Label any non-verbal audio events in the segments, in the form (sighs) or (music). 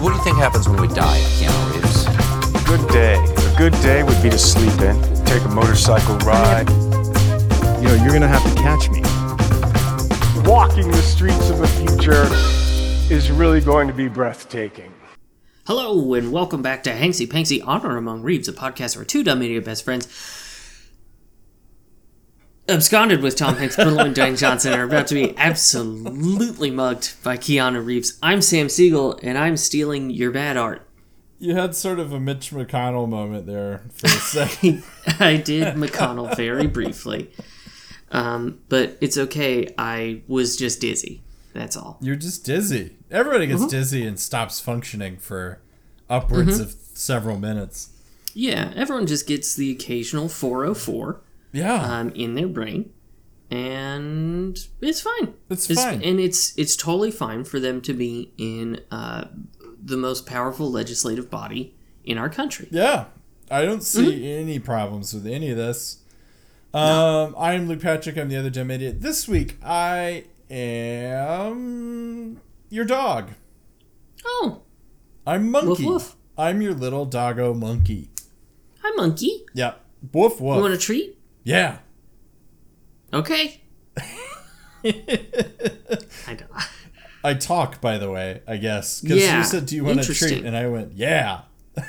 What do you think happens when we die, Keanu Reeves? A good day. A good day would be to sleep in, take a motorcycle ride. You know, you're gonna have to catch me. Walking the streets of the future is really going to be breathtaking. Hello and welcome back to Hanksy Panksy Honor Among Reeves, a podcast where two dumb media best friends absconded with Tom Hanks, Quinlan Dwayne Johnson, and are about to be absolutely mugged by Keanu Reeves. I'm Sam Siegel, and I'm stealing your bad art. You had sort of a Mitch McConnell moment there for a second. (laughs) I did McConnell very briefly, um, but it's okay. I was just dizzy. That's all. You're just dizzy. Everybody gets Mm-hmm. dizzy and stops functioning for upwards of several minutes. Yeah, everyone just gets the occasional 404 Yeah. um, in their brain, and it's fine. It's fine. and it's it's totally fine for them to be in uh, the most powerful legislative body in our country. yeah. I don't see Mm-hmm. any problems with any of this. Um, I'm Luke Patrick. I'm the other dumb idiot. This week, I am your dog. Oh, I'm Monkey. woof. I'm your little doggo monkey. hi, monkey. Yep. Woof woof. You want a treat? Yeah. Okay. (laughs) I don't. I talk, by the way, I guess. Because Yeah, you said, Do you want a treat? And I went, Yeah. (laughs)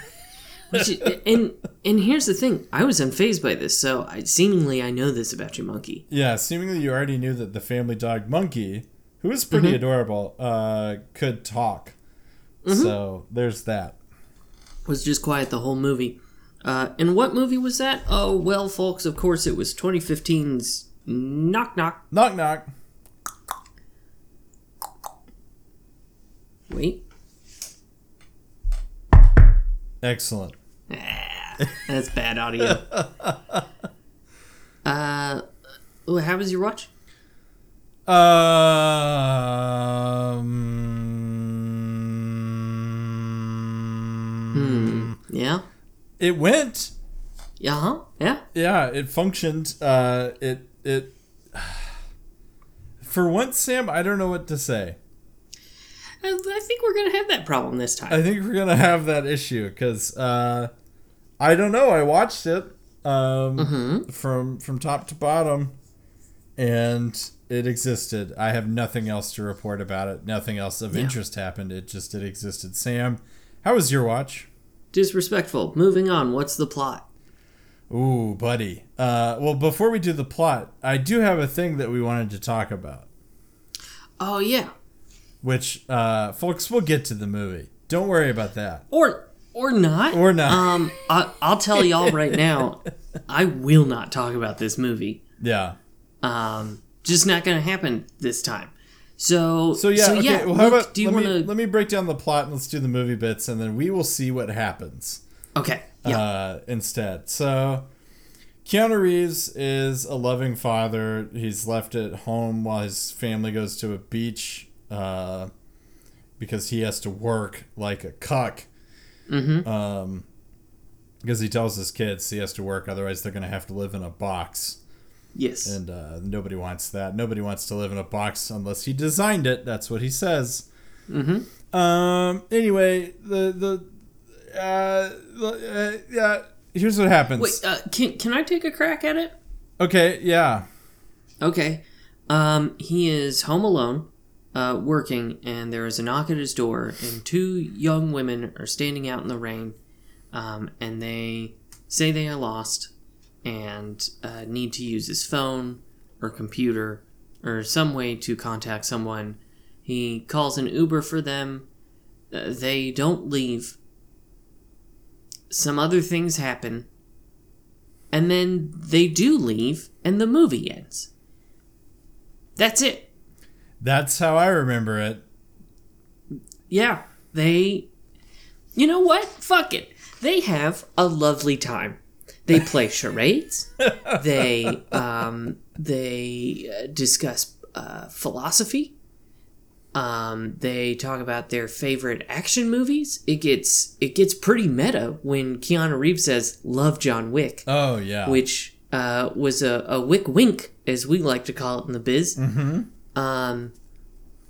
Which- and and here's the thing: I was unfazed by this, so I, seemingly I know this about your monkey. Yeah, seemingly you already knew that the family dog Monkey, who is pretty Mm-hmm. adorable, uh, could talk. So there's that. was just quiet the whole movie. Uh, and what movie was that? Oh, well, folks, of course it was 2015's Knock Knock. Knock knock. Wait, Excellent. that's bad audio. (laughs) uh, how was your watch? Um, It went. yeah, huh? Yeah. Yeah, it functioned. Uh, it it. (sighs) For once, Sam, I don't know what to say. I, I think we're gonna have that problem this time. I think we're gonna have that issue because uh, I don't know. I watched it um, from from top to bottom, and it existed. I have nothing else to report about it. Nothing else of interest happened. It just it existed. Sam, how was your watch? Disrespectful. Moving on. What's the plot? Ooh, buddy. Uh, well, before we do the plot, I do have a thing that we wanted to talk about, Oh yeah. which uh, folks will get to the movie. Don't worry about that. Or or not. Or not. Um, I, I'll tell y'all right now. (laughs) I will not talk about this movie. Yeah. Um, just not gonna happen this time. So So yeah, okay. well, how Luke, about do you let want me to? let me break down the plot and let's do the movie bits, and then we will see what happens Okay. Yeah. uh, instead. So, Keanu Reeves is a loving father. He's left at home while his family goes to a beach uh, because he has to work like a cuck. mm-hmm. Um, because he tells his kids he has to work, otherwise they're going to have to live in a box. Yes. And uh, nobody wants that. Nobody wants to live in a box unless he designed it. That's what he says. mm-hmm. Um. Anyway, the the uh, the, uh yeah. Here's what happens. Wait. Uh, can can I take a crack at it? Okay. Yeah. Okay. Um, he is home alone, uh, working, and there is a knock at his door, and two young women are standing out in the rain, um, and they say they are lost and uh, need to use his phone or computer or some way to contact someone. He calls an Uber for them. Uh, they don't leave. Some other things happen. And then they do leave, and the movie ends. That's it. That's how I remember it. Yeah, they. You know what? Fuck it. They have a lovely time. They play charades. they um, they uh, discuss uh, philosophy. Um, they talk about their favorite action movies. It gets it gets pretty meta when Keanu Reeves says "Love John Wick," Oh yeah. which uh, was a, a wick wink, as we like to call it in the biz. Mm-hmm. Um,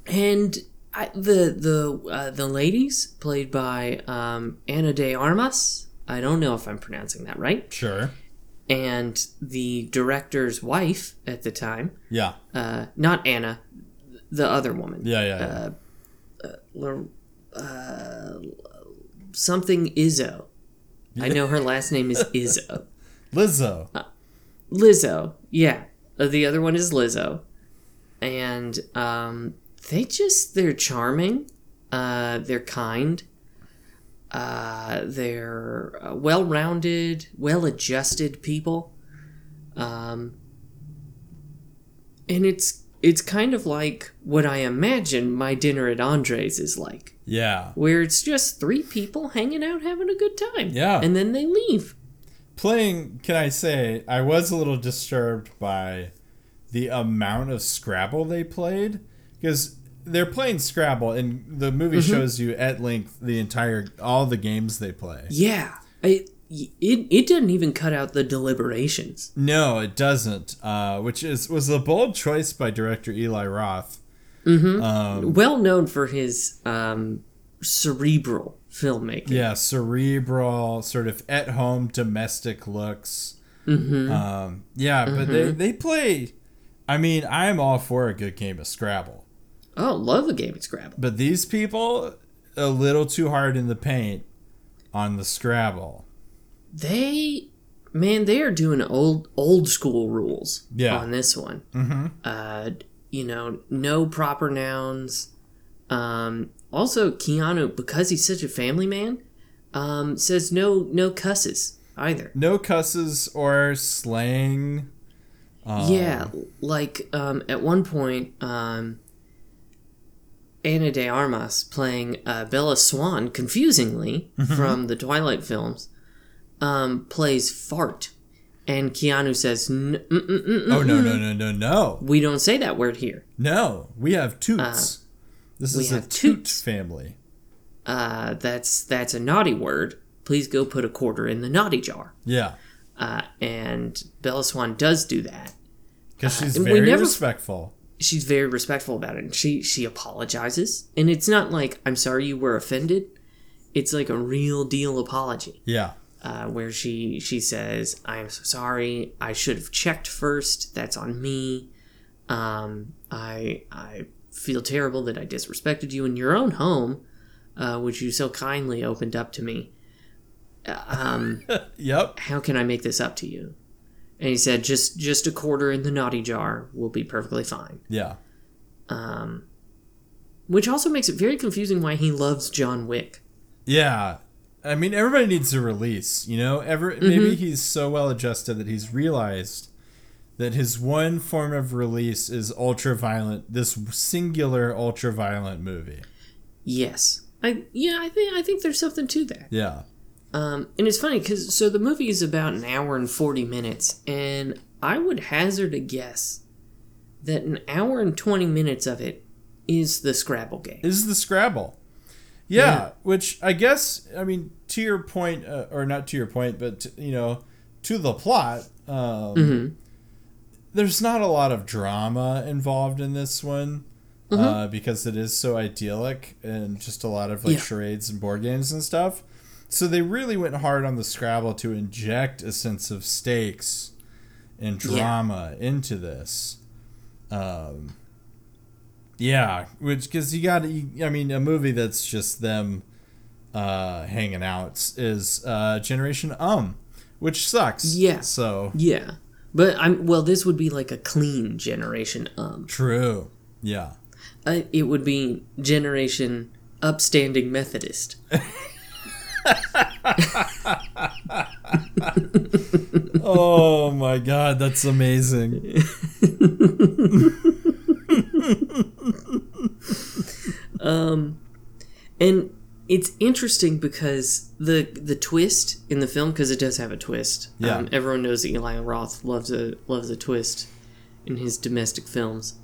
and I, the the uh, the ladies played by um, Ana de Armas. I don't know if I'm pronouncing that right. Sure. And the director's wife at the time, Yeah. uh, not Anna, the other woman. Yeah. Yeah. yeah. L- uh, something Izzo. I know her last name is (laughs) Izzo. Lizzo. Lizzo, yeah. Uh, The other one is Lizzo, and um, they just they're charming. Uh, they're kind. Uh, they're uh, well-rounded, well-adjusted people. Um, and it's it's kind of like what I imagine my dinner at Andres is like, yeah. where it's just three people hanging out having a good time. Yeah. and then they leave. Playing, can I say, I was a little disturbed by the amount of Scrabble they played because they're playing Scrabble and the movie Mm-hmm. shows you at length the entire all the games they play. Yeah, it it it didn't even cut out the deliberations. No, it doesn't. Uh, which is was a bold choice by director Eli Roth. Um, Well known for his um, cerebral filmmaking. Yeah, cerebral, sort of at home domestic looks. Mm-hmm. Um, yeah, but they, they play. I mean, I'm all for a good game of Scrabble, Oh, love a game of Scrabble. but these people a little too hard in the paint on the Scrabble. They, man, they are doing old old school rules Yeah. on this one. Mm-hmm. Uh, you know, no proper nouns. Um, also, Keanu, because he's such a family man, um, says no no cusses either. No cusses or slang. Um, Yeah, like um, at one point, um, Ana de Armas playing uh, Bella Swan, confusingly from the Twilight films, um, plays fart, and Keanu says, mm, mm, mm, Oh no no no no no "We don't say that word here." no! We have toots. this Uh, we is a toot toots. family. Uh, that's that's a naughty word. Please go put a quarter in the naughty jar. Yeah, Uh, and Bella Swan does do that. because she's and we very never- respectful. She's very respectful about it. And she she apologizes. And it's not like i'm sorry you were offended. It's like a real deal apology. Yeah. uh, where she she says i'm so sorry. I should have checked first. That's on me. Um, i i feel terrible that i disrespected you in your own home uh, which you so kindly opened up to me. Uh, um, (laughs) Yep. how can i make this up to you and he said just just a quarter in the naughty jar will be perfectly fine Yeah. um, which also makes it very confusing why he loves John Wick. Yeah. I mean, everybody needs a release, you know? Ever Mm-hmm. maybe he's so well adjusted that he's realized that his one form of release is ultra violent, this singular ultra violent movie. Yes, I yeah, I think I think there's something to that. Yeah. Um, and it's funny because so the movie is about an hour and forty minutes, and I would hazard a guess that an hour and twenty minutes of it is the Scrabble game. Is the Scrabble. Yeah, Yeah. which I guess, I mean, to your point, uh, or not to your point, but, to, you know, to the plot, um, Mm-hmm. there's not a lot of drama involved in this one. Mm-hmm. Uh, because it is so idyllic and just a lot of like Yeah. charades and board games and stuff. So they really went hard on the Scrabble to inject a sense of stakes and Yeah. drama into this. Um, yeah, which because you got, I mean, a movie that's just them uh, hanging out is uh, Generation Um, which sucks. Yeah. So Yeah, but I'm well. This would be like a clean generation. Um, true. Yeah. uh, it would be generation upstanding Methodist. (laughs) Oh my god, that's amazing. um and it's interesting because the the twist in the film because it does have a twist. Yeah. Um, everyone knows that Eli Roth loves a loves a twist in his domestic films.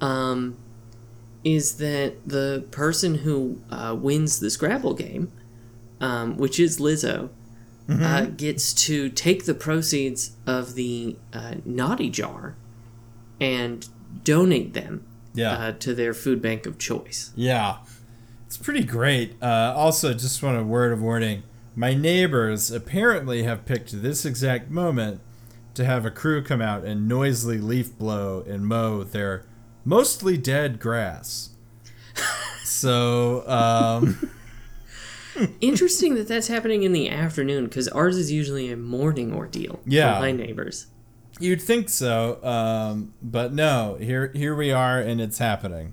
Um, is that the person who uh, wins the Scrabble game, um, which is Lizzo, uh, gets to take the proceeds of the uh, naughty jar and donate them Yeah. uh, to their food bank of choice. Yeah, it's pretty great. Uh, also, just want a word of warning: my neighbors apparently have picked this exact moment to have a crew come out and noisily leaf blow and mow their mostly dead grass. (laughs) so, um, Interesting that that's happening in the afternoon because ours is usually a morning ordeal. Yeah. for my neighbors. you'd think so, um, but no. Here, here we are, and it's happening.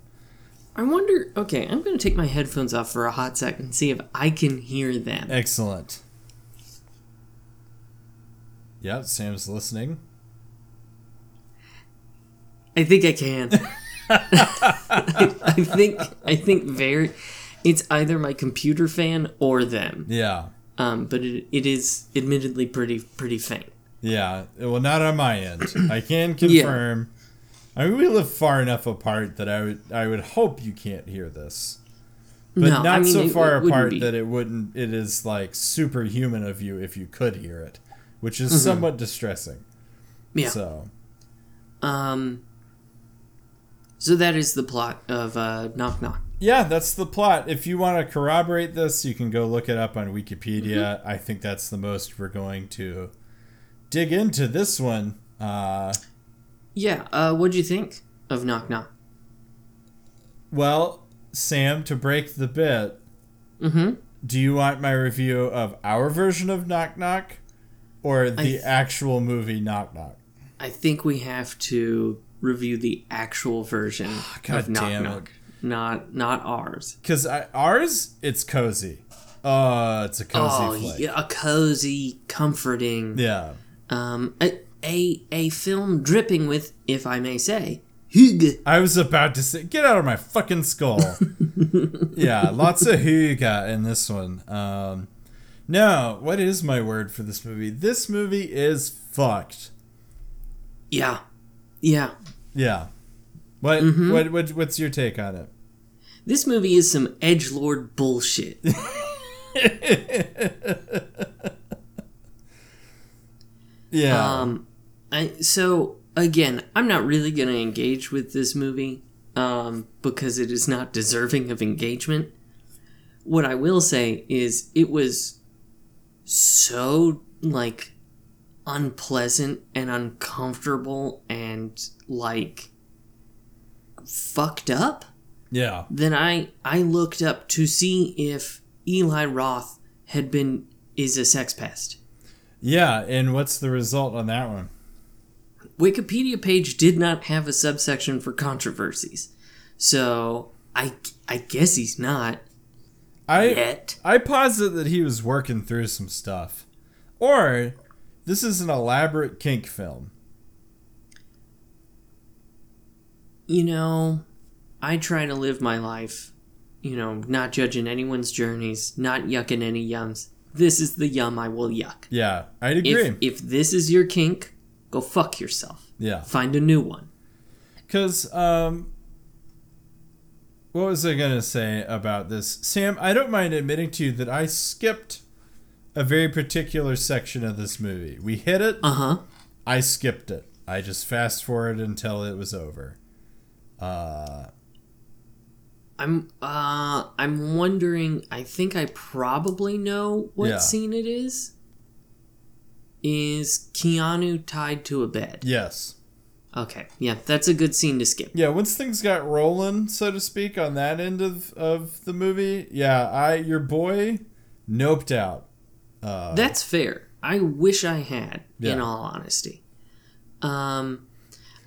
I wonder. Okay, I'm going to take my headphones off for a hot second and see if I can hear them. Excellent. Yep, Sam's listening. I think I can. I, (laughs) I think I think very. It's either my computer fan or them. Yeah. Um, but it, it is admittedly pretty pretty faint. Yeah, well, not on my end. (coughs) I can confirm. I mean, we live far enough apart that I would I would hope you can't hear this, but No, not I mean, so far it apart that it wouldn't. It is like superhuman of you if you could hear it, which is Mm-hmm. somewhat distressing. Yeah. So Um. So that is the plot of uh, Knock Knock. Yeah, that's the plot. If you want to corroborate this, you can go look it up on Wikipedia. Mm-hmm. I think that's the most we're going to dig into this one. Uh, Yeah. Uh, what do you think of Knock Knock? Well, Sam, to break the bit, Mm-hmm. do you want my review of our version of Knock Knock or the th- actual movie Knock Knock? I think we have to review the actual version God of Knock damn it. Not not ours. Because ours, it's cozy. Uh, it's a cozy oh, flick. yeah, a cozy, comforting, Yeah. um, a, a a film dripping with, if I may say, hygge. I was about to say, get out of my fucking skull. (laughs) yeah, lots of hygge in this one. Um, no, what is my word for this movie? This movie is fucked. Yeah, yeah. Yeah. What, Mm-hmm. what, what what's your take on it? This movie is some edge lord bullshit. (laughs) Yeah. Um, I so again, I'm not really gonna engage with this movie, um, because it is not deserving of engagement. What I will say is, it was so like unpleasant and uncomfortable and like fucked up yeah. then I I looked up to see if Eli Roth had been is a sex pest. Yeah, and what's the result on that one? Wikipedia page did not have a subsection for controversies. So I I guess he's not I yet. I posit that he was working through some stuff. Or this is an elaborate kink film. You know, I try to live my life, you know, not judging anyone's journeys, not yucking any yums. This is the yum I will yuck. Yeah, I'd agree. If if this is your kink, go fuck yourself. yeah. Find a new one. Cuz um what was I going to say about this? Sam, I don't mind admitting to you that I skipped a very particular section of this movie. We hit it, Uh-huh. I skipped it. I just fast forwarded until it was over. Uh I'm uh I'm wondering I think I probably know what Yeah. scene it is. Is Keanu tied to a bed? yes. Okay. Yeah, that's a good scene to skip. Yeah, once things got rolling, so to speak, on that end of, of the movie, yeah, I your boy noped out. Uh, That's fair. I wish I had, in all honesty. Um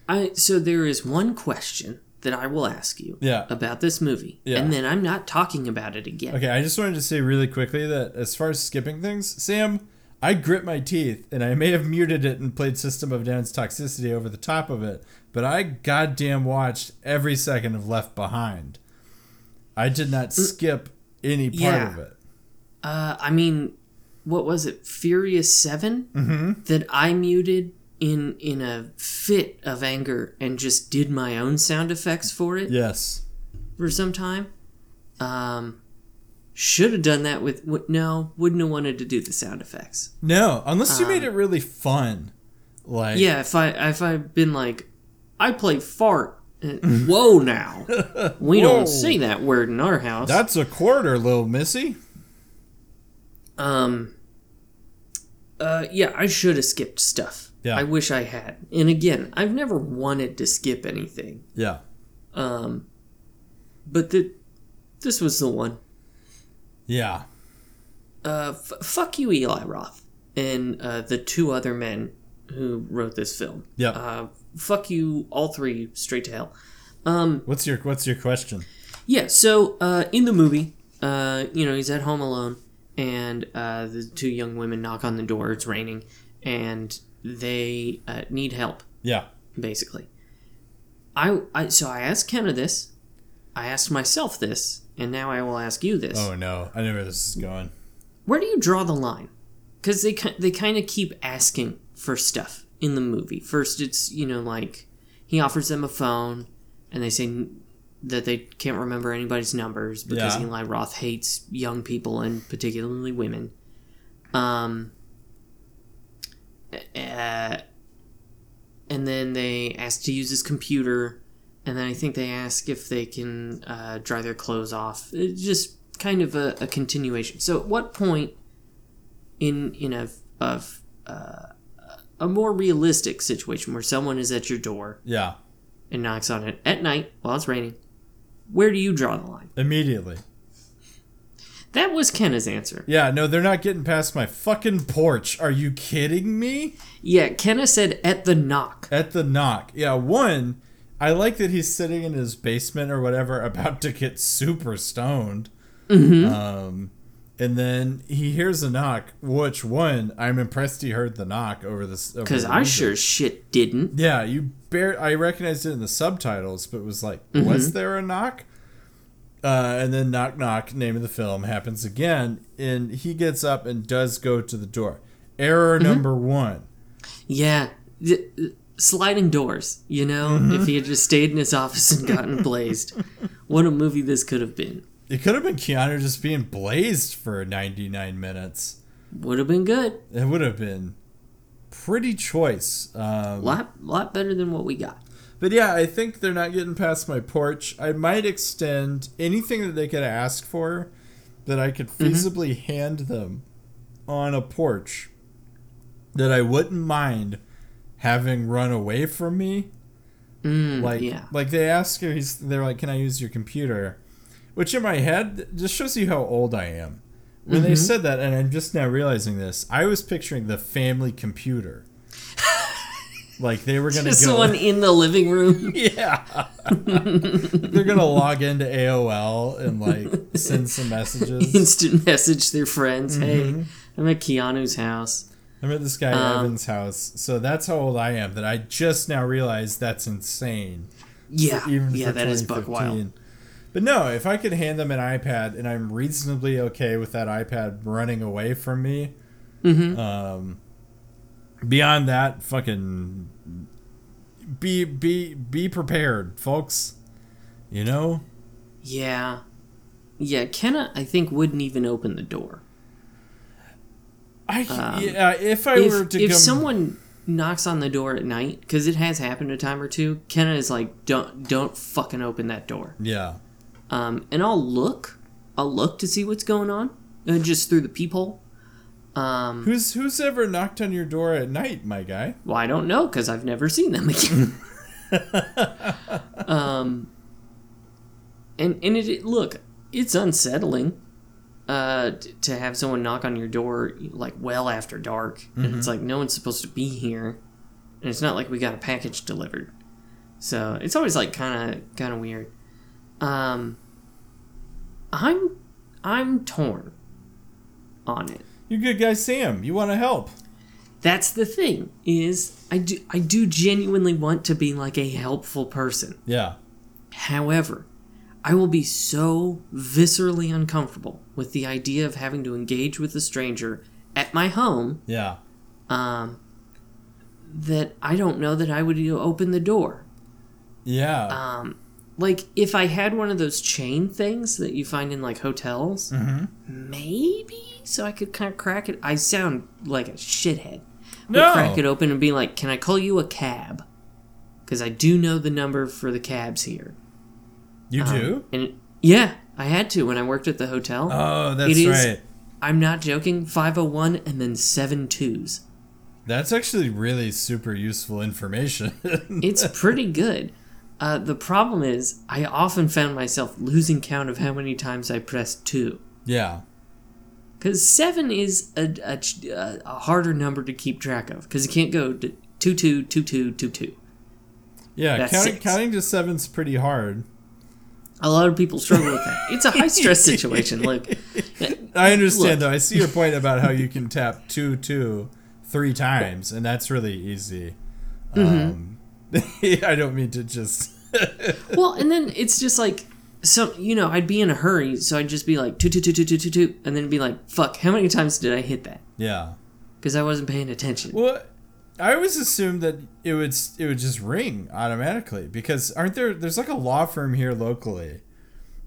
I so there is one question that I will ask you Yeah. about this movie. Yeah. And then I'm not talking about it again. okay, I just wanted to say really quickly that as far as skipping things, Sam, I grit my teeth, and I may have muted it and played System of a Down's Toxicity over the top of it, but I goddamn watched every second of Left Behind. I did not skip any part Yeah. of it. Uh, I mean, what was it, Furious 7 Mm-hmm. that I muted in in a fit of anger and just did my own sound effects for it Yes. for some time. Um, should have done that with, no, wouldn't have wanted to do the sound effects. No, unless you made Um, it really fun. Like Yeah, if I if I've been like, I play fart Uh, (laughs) Whoa, now we Whoa. don't say that word in our house. That's a quarter, little missy. Um. Uh, yeah, I should have skipped stuff. Yeah. I wish I had. And again, I've never wanted to skip anything. Yeah. Um, but the this was the one. Yeah. Uh, f- fuck you, Eli Roth, and uh, the two other men who wrote this film. Yeah. Uh, fuck you, all three, straight to hell. Um, What's your What's your question? Yeah, so uh, in the movie, uh, you know, he's at home alone, and uh, the two young women knock on the door. It's raining, and they uh, need help, Yeah. basically. I, I so I asked Kenna this, I asked myself this, and now I will ask you this. Oh no, I know where this is going. Where do you draw the line? Because they they kind of keep asking for stuff in the movie. First, it's you know like he offers them a phone, and they say that they can't remember anybody's numbers because Yeah. Eli Roth hates young people and particularly women. Um. Uh, and then they ask to use his computer, and then I think they ask if they can uh, dry their clothes off. It's just kind of a, a continuation. So, at what point in in a of uh, a more realistic situation where someone is at your door Yeah. and knocks on it at night while it's raining, where do you draw the line? Immediately. That was Kenna's answer. Yeah. No, they're not getting past my fucking porch. Are you kidding me? Yeah, Kenna said at the knock. At the knock. Yeah. One. I like that he's sitting in his basement or whatever, (laughs) about to get super stoned. Um, and then he hears a knock. Which one? I'm impressed he heard the knock over this. Because I music. sure shit didn't. Yeah, you bare. I recognized it in the subtitles, but was like, was there a knock? Uh, and then knock knock. Name of the film happens again, and he gets up and does go to the door. Error number one. Yeah, th- sliding doors. You know, Mm-hmm. if he had just stayed in his office and gotten blazed, (laughs) what a movie this could have been. It could have been Keanu just being blazed for 99 minutes. Would have been good. It would have been pretty choice. Um, Lot, lot better than what we got. But yeah, I think they're not getting past my porch. I might extend anything that they could ask for that I could feasibly hand them on a porch that I wouldn't mind having run away from me. Mm, Like yeah. like they ask her he's they're like, Can I use your computer? Which in my head just shows you how old I am. When they said that, and I'm just now realizing this, I was picturing the family computer. (laughs) like they were gonna Just go someone in the living room. (laughs) yeah. (laughs) They're gonna log into AOL and like send some messages. (laughs) Instant message their friends. Mm-hmm. Hey, I'm at Keanu's house. I'm at this guy Um, Evan's house, so that's how old I am. That I just now realized that's insane. Yeah, Even yeah, that is buck wild. But no, if I could hand them an iPad and I'm reasonably okay with that iPad running away from me, Mm-hmm. um, beyond that, fucking be be be prepared, folks. You know. Yeah, yeah. Kenna, I think wouldn't even open the door. I yeah, if I were to if come, someone knocks on the door at night, because it has happened a time or two, Kenna is like, don't don't fucking open that door. yeah, Um, and I'll look, I'll look to see what's going on, uh, just through the peephole. Um, who's who's ever knocked on your door at night, my guy? Well, I don't know because I've never seen them again. (laughs) um, and and it, it look, it's unsettling. Uh, t- to have someone knock on your door like well after dark, and it's like no one's supposed to be here, and it's not like we got a package delivered, so it's always like kind of kind of weird. Um, I'm I'm torn on it. You good guy, Sam. You want to help? that's the thing is i do i do genuinely want to be like a helpful person Yeah, however i will be so viscerally uncomfortable with the idea of having to engage with a stranger at my home yeah, um, that i don't know that i would open the door yeah. um, like if i had one of those chain things that you find in like hotels maybe so i could kind of crack it i sound like a shithead but No. crack it open and be like can i call you a cab because I do know the number for the cabs here. You do? And it, yeah, I had to when I worked at the hotel. Oh, that's It is- right. I'm not joking. 501 and then seven twos. That's actually really super useful information. (laughs) It's pretty good. Uh, the problem is, I often found myself losing count of how many times I pressed two. yeah. Because seven is a, a, a harder number to keep track of. Because you can't go to two, two, two, two, two, two. Yeah, That's counting, six. counting to seven's pretty hard. A lot of people struggle with that. It's a high stress (laughs) situation. Like, (laughs) I understand Look. though. I see your point about how you (laughs) can tap two two three times, and that's really easy. Mm-hmm. Um, I don't mean to just. well, and then it's just like, so you know, I'd be in a hurry, so I'd just be like two, two, two, two, two, two, two, and then be like, fuck, how many times did I hit that? yeah. Because I wasn't paying attention. Well, I always assumed that it would it would just ring automatically because aren't there? There's like a law firm here locally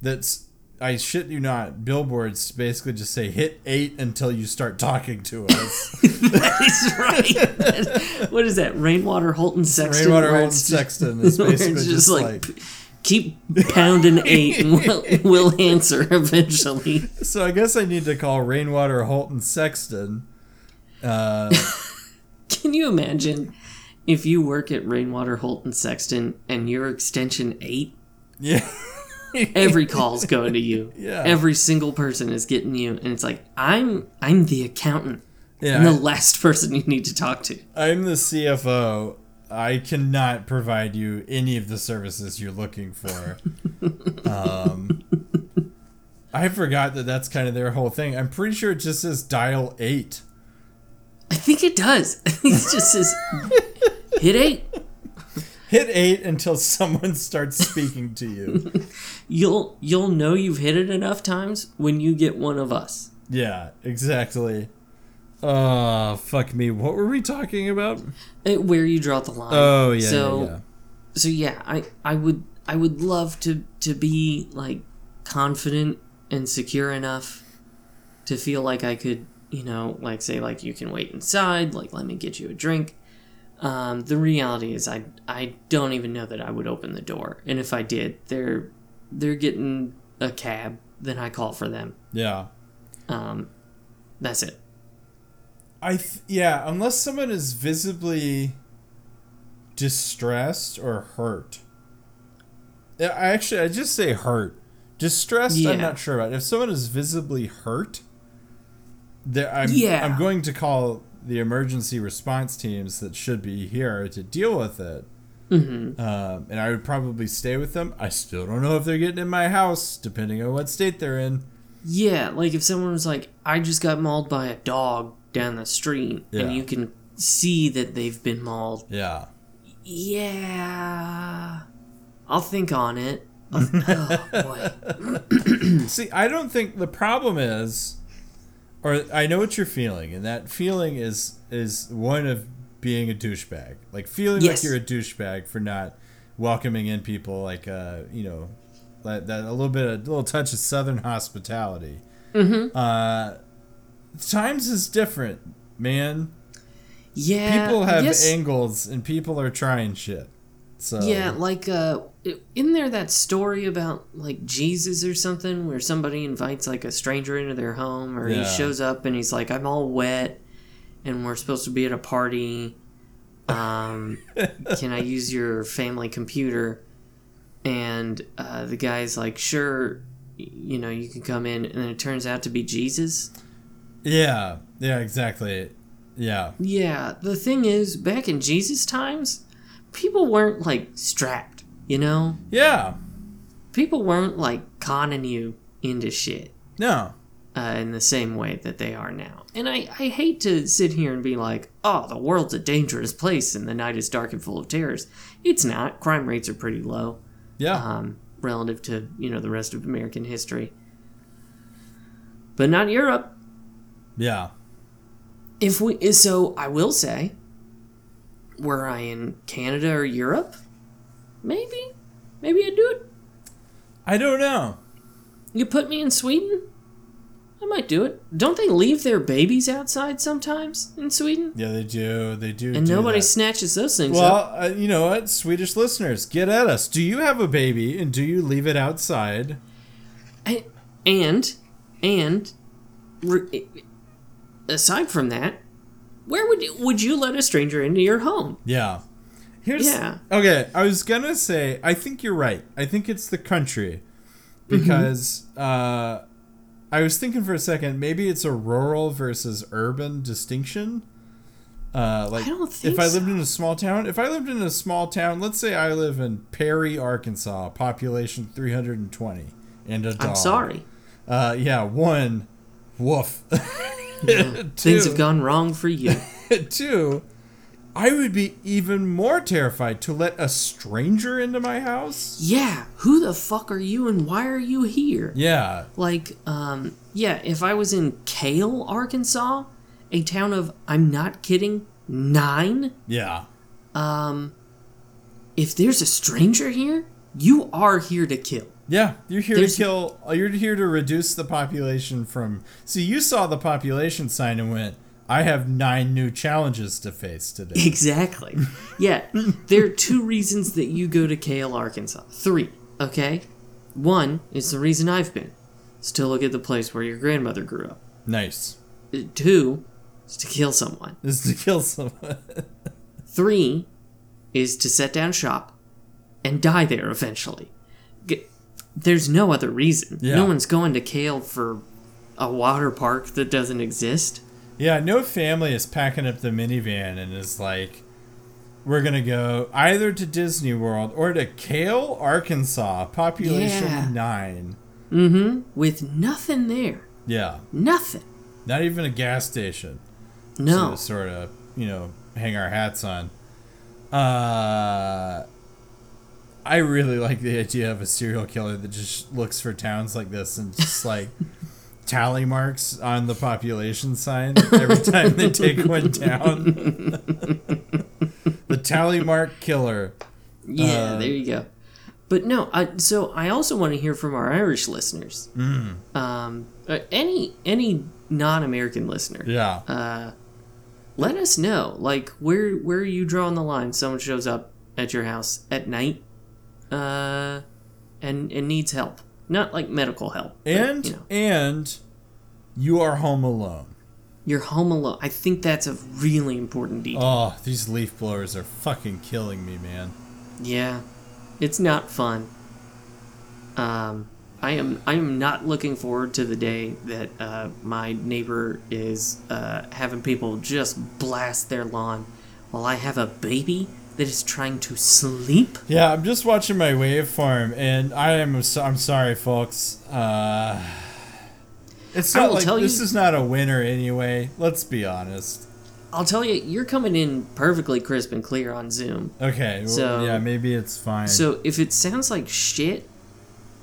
that's I shit you not billboards basically just say hit eight until you start talking to (laughs) us. That's right. (laughs) what is that? Rainwater Holt and Sexton. Rainwater Holt and Sexton is (laughs) basically just, like, p- keep pounding eight and we'll, we'll answer eventually. So I guess I need to call Rainwater Holt and Sexton. Uh, (laughs) Can you imagine if you work at Rainwater Holt and Sexton and your extension eight? yeah. Every call's going to you. (laughs) Yeah. Every single person is getting you, and it's like I'm I'm the accountant. Yeah. I'm the last person you need to talk to. I'm the CFO. I cannot provide you any of the services you're looking for. (laughs) um, I forgot that that's kind of their whole thing. I'm pretty sure it just says dial eight. I think it does. I think it just says hit eight. Hit eight until someone starts speaking to you. You'll you'll know you've hit it enough times when you get one of us. Yeah, exactly. Oh, fuck me. What were we talking about? Uh, Where you draw the line. Oh, yeah, So yeah, yeah. so yeah, I I would I would love to to be like confident and secure enough to feel like I could, you know, like say like you can wait inside, like let me get you a drink. Um, the reality is I I don't even know that I would open the door. And if I did, they're they're getting a cab, then I call for them. Yeah. Um, that's it. I th- yeah, unless someone is visibly distressed or hurt. I actually I just say hurt. Distressed, Yeah. I'm not sure about. If someone is visibly hurt, there I'm Yeah. I'm going to call the emergency response teams that should be here to deal with it. Mm-hmm. Um, and I would probably stay with them. I still don't know if they're getting in my house, depending on what state they're in. Yeah, like if someone was like, I just got mauled by a dog down the street, Yeah. and you can see that they've been mauled. Yeah. Yeah. I'll think on it. (laughs) Oh, boy. (clears throat) See, I don't think the problem is, or I know what you're feeling, and that feeling is is one of being a douchebag, like feeling Yes. like you're a douchebag for not welcoming in people, like uh, you know, that, that a little bit, a little touch of southern hospitality. Mm-hmm. Uh, times is different, man. Yeah. People have guess- angles, and people are trying shit. So Yeah, like uh in there that story about like Jesus or something where somebody invites like a stranger into their home or Yeah. he shows up and he's like I'm all wet and we're supposed to be at a party. Um (laughs) can I use your family computer? And uh, the guy's like, "Sure, you know, you can come in." And then it turns out to be Jesus. Yeah, yeah, exactly. Yeah, Yeah, the thing is, back in Jesus times, people weren't like strapped, you know? yeah. people weren't like conning you into shit No, uh, in the same way that they are now. And I, I hate to sit here and be like, oh, the world's a dangerous place and the night is dark and full of terrors. It's not. Crime rates are pretty low yeah. um, relative to, you know, the rest of American history. But not Europe. Yeah. If we, so I will say, were I in Canada or Europe, maybe, maybe I'd do it. I don't know. You put me in Sweden, I might do it. Don't they leave their babies outside sometimes in Sweden? Yeah, they do. They do. And do nobody that. snatches those things up. Well, uh, you know what, Swedish listeners, get at us. Do you have a baby and do you leave it outside? And and, and re- aside from that, where would you, would you let a stranger into your home? Yeah. Here's Yeah. Okay, I was gonna say I think you're right. I think it's the country because uh, I was thinking for a second maybe it's a rural versus urban distinction. Uh, like I don't think if I lived so. in a small town, if I lived in a small town, let's say I live in Perry, Arkansas, population 320, and a dog. I'm sorry. Uh, yeah, one, woof. (laughs) (laughs) Things have gone wrong for you. (laughs) Two, I would be even more terrified to let a stranger into my house. yeah, who the fuck are you and why are you here? Yeah, Like, um, yeah, if I was in Cale, Arkansas, a town of, I'm not kidding, nine, yeah, Um, if there's a stranger here, you are here to kill. Yeah. You're here There's- to kill. You're here to reduce the population from. See, you saw the population sign and went, "I have nine new challenges to face today." (laughs) Exactly. Yeah, there are two reasons that you go to Cale, Arkansas. Three, okay? One is the reason I've been. Is to look at the place where your grandmother grew up. nice. Uh, Two is to kill someone. Is to kill someone. (laughs) Three is to set down shop and die there eventually. There's no other reason. Yeah. No one's going to Cale for a water park that doesn't exist. Yeah, no family is packing up the minivan and is like, we're gonna go either to Disney World or to Cale, Arkansas, population Yeah. nine. With nothing there. Yeah, Nothing. not even a gas station No. to sort of, you know, hang our hats on. Uh, I really like the idea of a serial killer that just looks for towns like this and just like (laughs) tally marks on the population sign every time they take one down. (laughs) the tally mark killer. Yeah, Uh, there you go. But no, I, so I also want to hear from our Irish listeners. Mm. Um, uh, any any non-American listener, Yeah. Uh, let us know. Like where where are you drawing the line? Someone shows up at your house at night, uh, and and needs help. Not like medical help. but, and you know, and you are home alone. you're home alone. I think that's a really important detail. Oh, these leaf blowers are fucking killing me, man. Yeah, it's not fun. Um, I am I am not looking forward to the day that uh, my neighbor is uh, having people just blast their lawn while I have a baby that is trying to sleep. Yeah, I'm just watching my waveform, and I am I'm sorry, folks. Uh, it's not like tell this you- is not a winner anyway. Let's be honest. I'll tell you, you're coming in perfectly crisp and clear on Zoom. Okay, well, So- yeah, maybe it's fine. So if it sounds like shit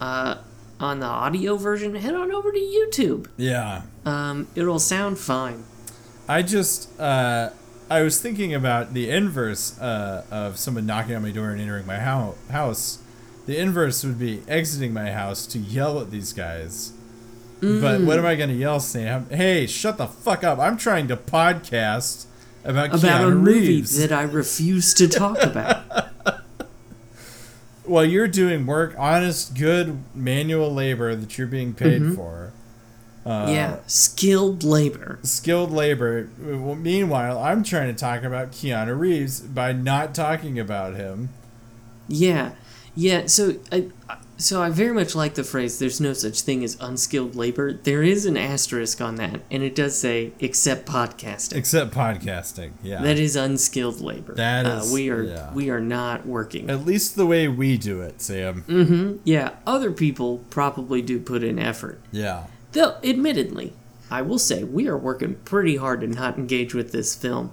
uh, on the audio version, head on over to YouTube. yeah, Um, it'll sound fine. I just uh, I was thinking about the inverse uh, of someone knocking on my door and entering my hou- house. The inverse would be exiting my house to yell at these guys. But what am I going to yell, Sam? Hey, shut the fuck up! I'm trying to podcast about, About Keanu a movie Reeves. that I refuse to talk about. (laughs) Well, you're doing work, honest, good manual labor that you're being paid Mm-hmm. for. Yeah, skilled labor. Skilled labor. Well, Meanwhile, I'm trying to talk about Keanu Reeves by not talking about him. Yeah, yeah. So I, so I very much like the phrase "there's no such thing as unskilled labor." There is an asterisk on that, and it does say "except podcasting." Except podcasting. Yeah. that is unskilled labor. That is. uh, we are yeah. we are not working. At least the way we do it, Sam. Mm. Hmm. Yeah, other people probably do put in effort. Yeah. Though, admittedly, I will say we are working pretty hard to not engage with this film.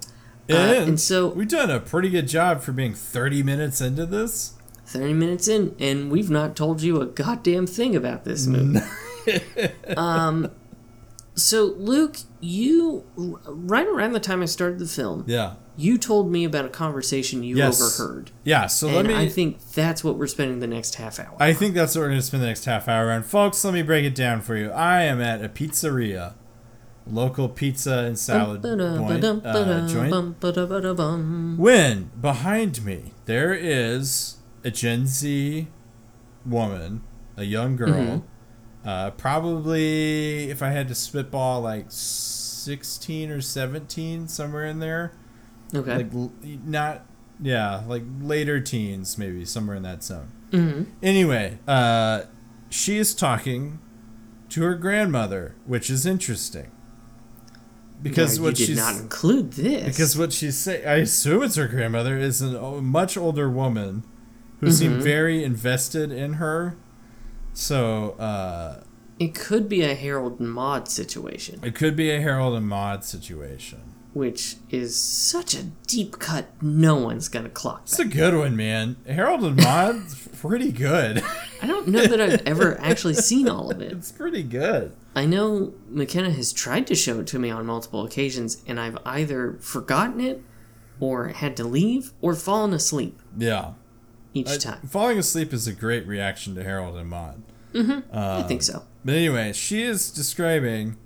Uh, And, and so we've done a pretty good job for being 30 minutes into this. 30 minutes in, and we've not told you a goddamn thing about this (laughs) movie. um, so, Luke, you, right around the time I started the film, Yeah. You told me about a conversation you Yes. overheard. Yeah, so let me. I think that's what we're spending the next half hour. I think that's what we're going to spend the next half hour on. Folks, let me break it down for you. I am at a pizzeria, local pizza and salad point, uh, joint. When behind me there is a Gen Z woman, a young girl, uh, probably if I had to spitball, like sixteen or seventeen, somewhere in there. Okay. Like not, yeah, like later teens, maybe somewhere in that zone. Mhm. Anyway, uh, she is talking to her grandmother, which is interesting. Because Now, what she's not include this. because what she's saying, I assume it's her grandmother, is a o- much older woman who seemed Mm-hmm. very invested in her. So uh, it could be a Harold and Maude situation, it could be a Harold and Maude situation. Which is such a deep cut. No one's gonna clock It's a good one, man. Harold and Maude's (laughs) pretty good. I don't know that I've ever actually seen all of it. it's pretty good. I know McKenna has tried to show it to me on multiple occasions, and I've either forgotten it, or had to leave, or fallen asleep Yeah. each time. falling asleep is a great reaction to Harold and Maude. I think so. But anyway, she is describing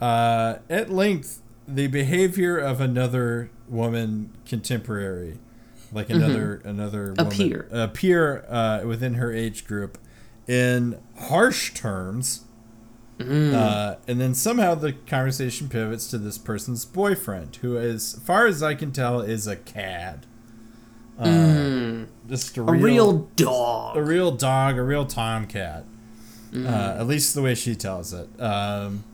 uh, at length the behavior of another woman contemporary, like another another Mm-hmm. A woman, peer. a peer uh, within her age group, in harsh terms. Mm. Uh, and then somehow the conversation pivots to this person's boyfriend, who, as far as I can tell, is a cad. Uh, Just a Mm. A real dog. a real dog, a real tomcat. Uh, at least the way she tells it. Um,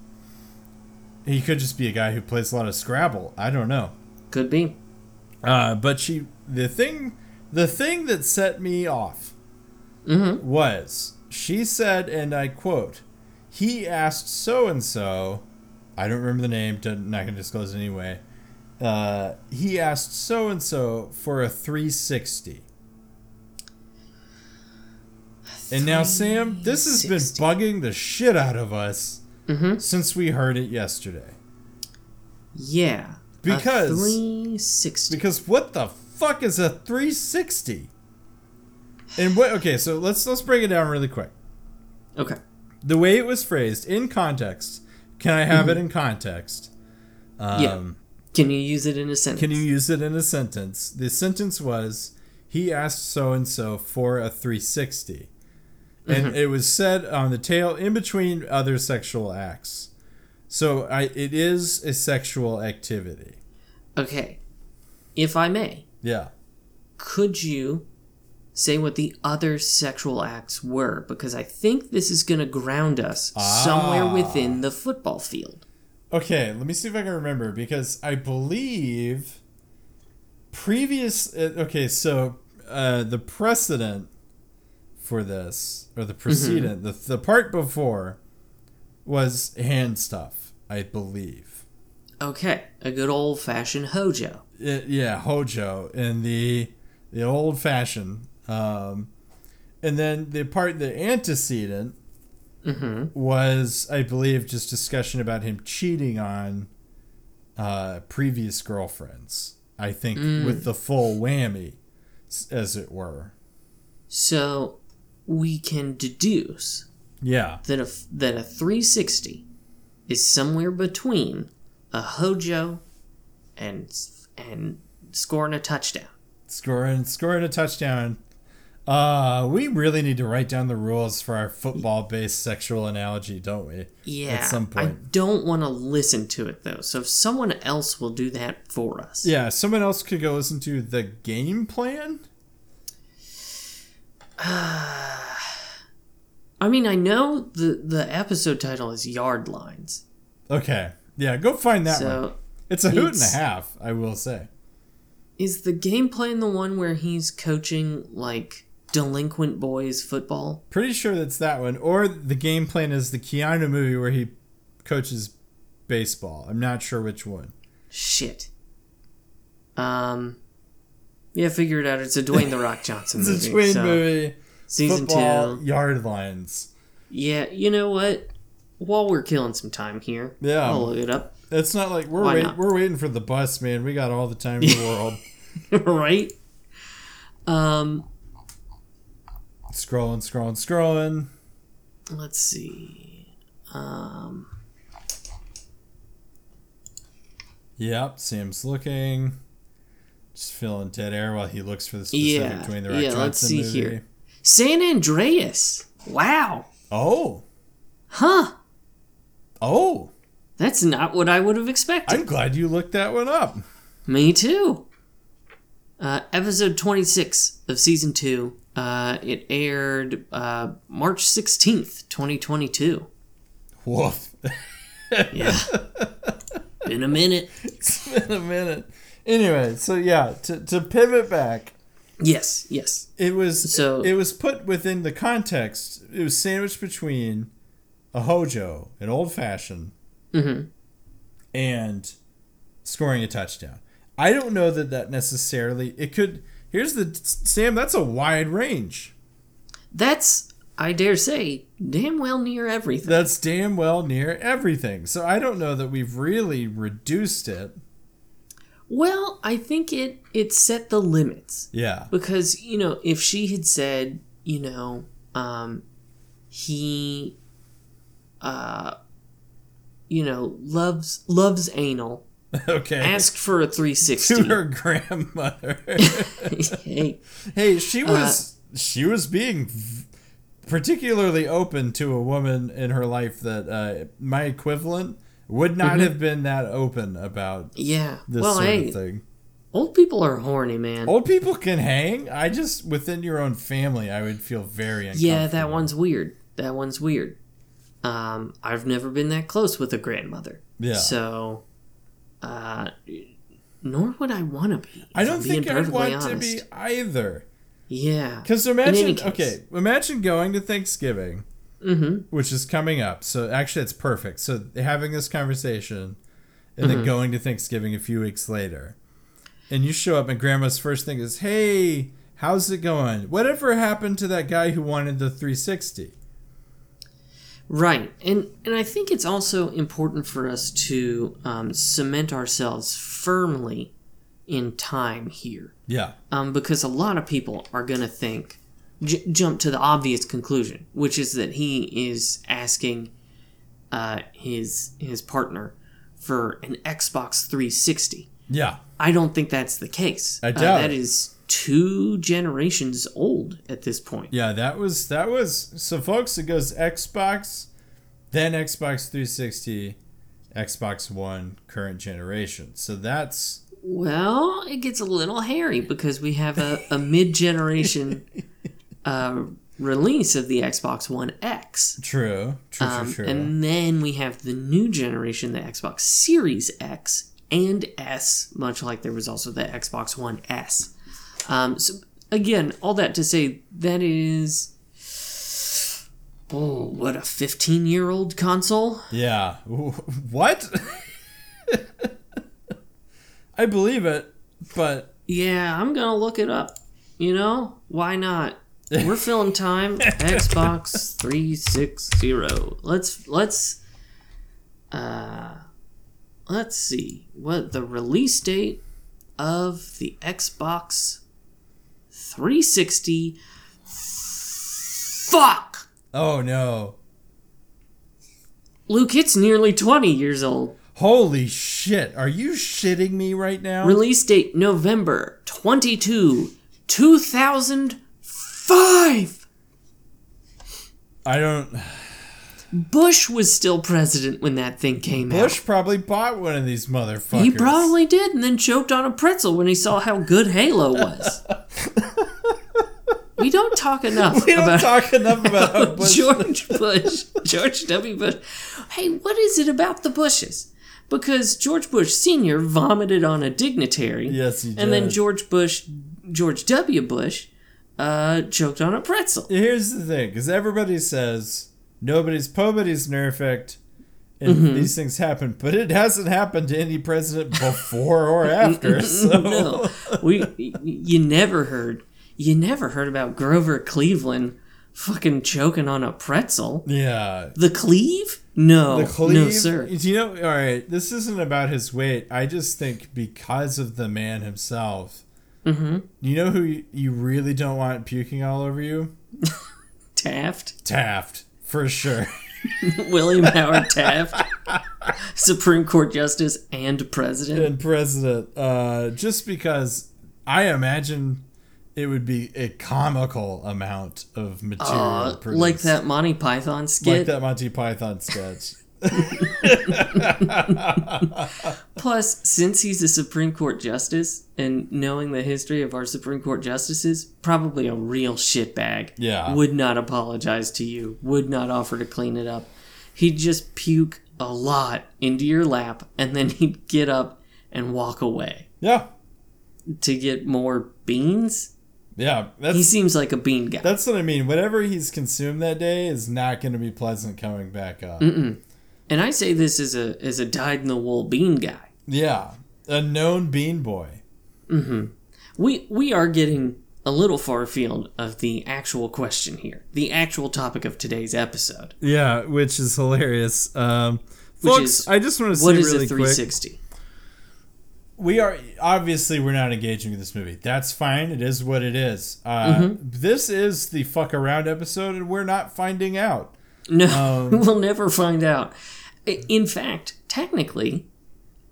he could just be a guy who plays a lot of Scrabble. I don't know. Could be. Uh, but she, the thing, the thing that set me off was she said, and I quote, "He asked so and so, I don't remember the name. don't- gonna disclose it anyway. Uh, he asked so and so for a 360." And now, Sam, this has been bugging the shit out of us since we heard it yesterday. Yeah. Because- a 360. Because what the fuck is a 360? And what? Okay, so let's let's break it down really quick. okay. The way it was phrased in context. Can I have it in context? Um, Yeah. Can you use it in a sentence? Can you use it in a sentence? The sentence was, "He asked so and so for a 360," and it was said on the tail in between other sexual acts. So I, it is a sexual activity. Okay. If I may, Yeah. could you say what the other sexual acts were? Because I think this is going to ground us somewhere Ah. within the football field. Okay, let me see if I can remember because I believe previous. uh, Okay, so uh, the precedent for this, or the precedent, the, the part before, was hand stuff, I believe. Okay. A good old fashioned hojo. Uh, yeah, Hojo and the the old fashioned. Um, and then the part, the antecedent, was, I believe, just discussion about him cheating on uh, previous girlfriends. I think with the full whammy, as it were. So we can deduce Yeah, that a, that a 360 is somewhere between a hojo and and scoring a touchdown. scoring scoring a touchdown. Uh, we really need to write down the rules for our football-based sexual analogy, don't we? Yeah. At some point, I don't want to listen to it though. So if someone else will do that for us. Yeah, someone else could go listen to the game plan. (sighs) I mean, I know the the episode title is Yard Lines. Okay, yeah, go find that one. It's a hoot and a half, I will say. is the game plan the one where he's coaching like delinquent boys football? Pretty sure that's that one. Or the game plan is the Keanu movie where he coaches baseball. I'm not sure which one. Shit. Um Yeah, figure it out. It's a Dwayne the Rock Johnson (laughs) It's movie. a twin so movie. Season football two. yard lines. Yeah, you know what? while we're killing some time here, Yeah. I'll look it up. It's not like we're wait, we're waiting for the bus, man. We got all the time in the (laughs) world. right? Um, scrolling, scrolling, scrolling. let's see. Um, Yep, Sam's looking. Just feeling dead air while he looks for the specific Yeah, Dwayne the Rock yeah, let's see movie. here. San Andreas. Wow. Oh, Huh. oh! That's not what I would have expected. I'm glad you looked that one up. Me too. Uh, episode 26 of season 2. Uh, it aired uh, March 16th, 2022. Woof. (laughs) Yeah. Been a minute. it's been a minute. Anyway, so yeah, to, to pivot back, Yes, yes. it was So- it was put within the context. It was sandwiched between a hojo, an old fashioned, Mm-hmm. and scoring a touchdown. I don't know that that necessarily it could. Here's the Sam. That's a wide range. That's, I dare say, damn well near everything. That's damn well near everything. So I don't know that we've really reduced it. Well, I think it it set the limits. Yeah. because you know if she had said you know um he uh you know loves loves anal (laughs) Okay. asked for a to 360 her grandmother. (laughs) hey hey, she Uh, was she was being particularly open to a woman in her life that uh, my equivalent would not Mm-hmm. have been that open about yeah this well sort hey of thing. old people are horny man Old people can hang. I just within your own family, I would feel very uncomfortable. yeah that one's weird that one's weird um i've never been that close with a grandmother Yeah. so uh nor would i want to be I don't think I'd want to be either. yeah Because imagine, okay, imagine going to Thanksgiving, mm-hmm which is coming up. So actually, it's perfect. So having this conversation, and Mm-hmm. then going to Thanksgiving a few weeks later, and you show up, and Grandma's first thing is, "Hey, how's it going? Whatever happened to that guy who wanted the 360?" Right, and and I think it's also important for us to um, cement ourselves firmly in time here, Yeah, um, because a lot of people are gonna think j- jump to the obvious conclusion, which is that he is asking uh, his his partner for an Xbox 360. yeah, I don't think that's the case. I Uh, doubt that it. is two generations old at this point. yeah. That was that was so, folks. It goes Xbox, then Xbox 360, Xbox One, current generation. So that's Well, it gets a little hairy because we have a, a mid generation (laughs) uh, release of the Xbox One X. true, true, Um, true, true. and then we have the new generation, the Xbox Series X and S, much like there was also the Xbox One S. Um, so, again, all that to say, that is. Oh, what a 15 year old console? Yeah. (laughs) What? I believe it, but Yeah, I'm gonna look it up. You know, why not? We're filling time. (laughs) Xbox 360. Let's let's uh let's see what the release date of the Xbox 360. Fuck, oh no. Luke, it's nearly 20 years old. Holy shit. Are you shitting me right now? Release date November 22, 2005. I don't. Bush was still president when that thing came out. Bush probably bought one of these motherfuckers. He probably did, and then choked on a pretzel when he saw how good Halo was. we don't talk enough (laughs) We don't about talk enough about (laughs) Bush. George Bush, George W. Bush. Hey, what is it about the Bushes? Because George Bush Sr. vomited on a dignitary. Yes, he did. And then. George Bush, George W. Bush, uh, choked on a pretzel. Here's the thing, because everybody says nobody's nobody's nerfect, and Mm-hmm. these things happen, but it hasn't happened to any president (laughs) before or after. So no, we you never heard you never heard about Grover Cleveland fucking choking on a pretzel. yeah, The cleave? No, the cleave. no, sir. Do you know? All right, this isn't about his weight. I just think because of the man himself. Mm-hmm. You know who you, really don't want puking all over you? (laughs) Taft, Taft, for sure. (laughs) William Howard Taft, (laughs) Supreme Court Justice and President. and president. Uh, just because I imagine it would be a comical amount of material. Uh, produced. like that Monty Python skit. like that Monty Python sketch. (laughs) Plus, since he's a Supreme Court justice, and knowing the history of our Supreme Court justices, probably a real shitbag. Yeah. Would not apologize to you, would not offer to clean it up. He'd just puke a lot into your lap, and then (laughs) he'd get up and walk away Yeah, to get more beans. yeah. He seems like a bean guy. that's what I mean. Whatever he's consumed that day is not going to be pleasant coming back up. And I say this as a as a dyed in the wool bean guy. Yeah, a known bean boy. We we are getting a little far afield of the actual question here, the actual topic of today's episode. Yeah, which is hilarious. Um, Which folks, is, I just want to say What is really a quick. 360? we are obviously we're not engaging with this movie. That's fine. It is what it is. Uh, Mm-hmm. This is the fuck around episode, and we're not finding out. No, Um, (laughs) we'll never find out. In fact, technically,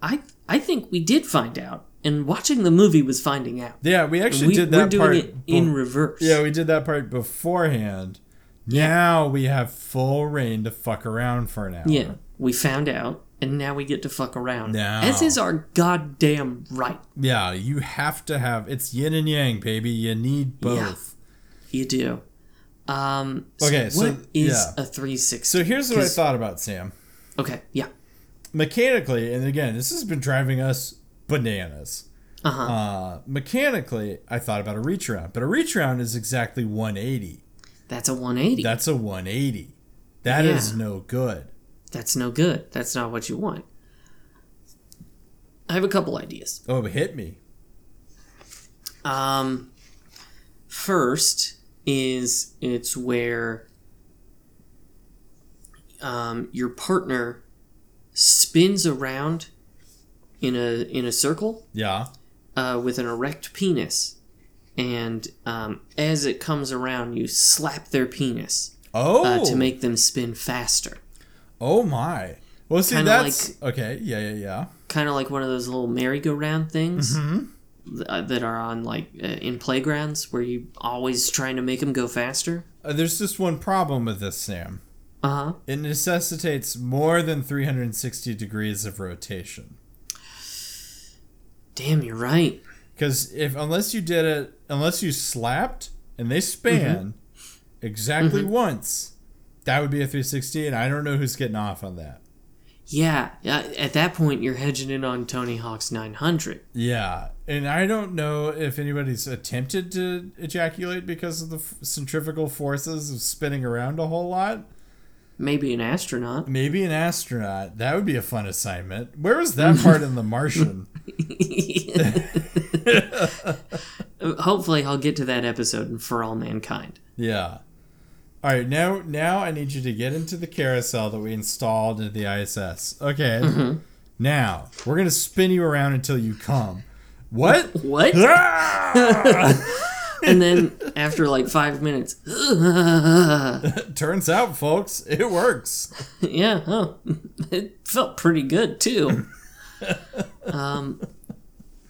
I I think we did find out, and watching the movie was finding out. Yeah, we actually We, did we're that doing part. it in reverse. yeah, we did that part beforehand. Now we have full reign to fuck around for an hour. yeah. We found out, and now we get to fuck around. Now. As is our goddamn right. Yeah, you have to have it's yin and yang, baby. You need both. You do. Um, so Okay, so- what is yeah. a 360? So here's what I thought about Sam. Okay, yeah. Mechanically, and again, this has been driving us bananas. Uh-huh. Uh, mechanically, I thought about a reach around, but a reach around is exactly 180. That's a 180. That's a 180. That is Yeah. no good. That's no good. That's not what you want. I have a couple ideas. Oh, hit me. Um, first is it's where um, your partner spins around in a in a circle Yeah. uh, with an erect penis, and um, as it comes around, you slap their penis Oh. uh, to make them spin faster. oh my. Well, see, Kinda that's okay. Yeah, yeah, yeah. kind of like one of those little merry-go-round things th- uh, that are on like uh, in playgrounds where you're always trying to make them go faster. Uh, there's just one problem with this, Sam. Uh huh. It necessitates more than 360 degrees of rotation. Damn, you're right. Because if unless you did it, unless you slapped and they span exactly once, that would be a 360, and I don't know who's getting off on that. Yeah, at that point you're hedging in on Tony Hawk's 900. Yeah, and I don't know if anybody's attempted to ejaculate because of the f- centrifugal forces of spinning around a whole lot. Maybe an astronaut. Maybe an astronaut. That would be a fun assignment. Where was that part in The Martian? (laughs) (laughs) Hopefully, I'll get to that episode in For All Mankind. Yeah. All right, now now I need you to get into the carousel that we installed into the ISS. Okay. Now we're gonna spin you around until you come. What? (laughs) What? Ah! And then after like five minutes, (laughs) Turns out, folks, it works. yeah, oh, it felt pretty good too. (laughs) um,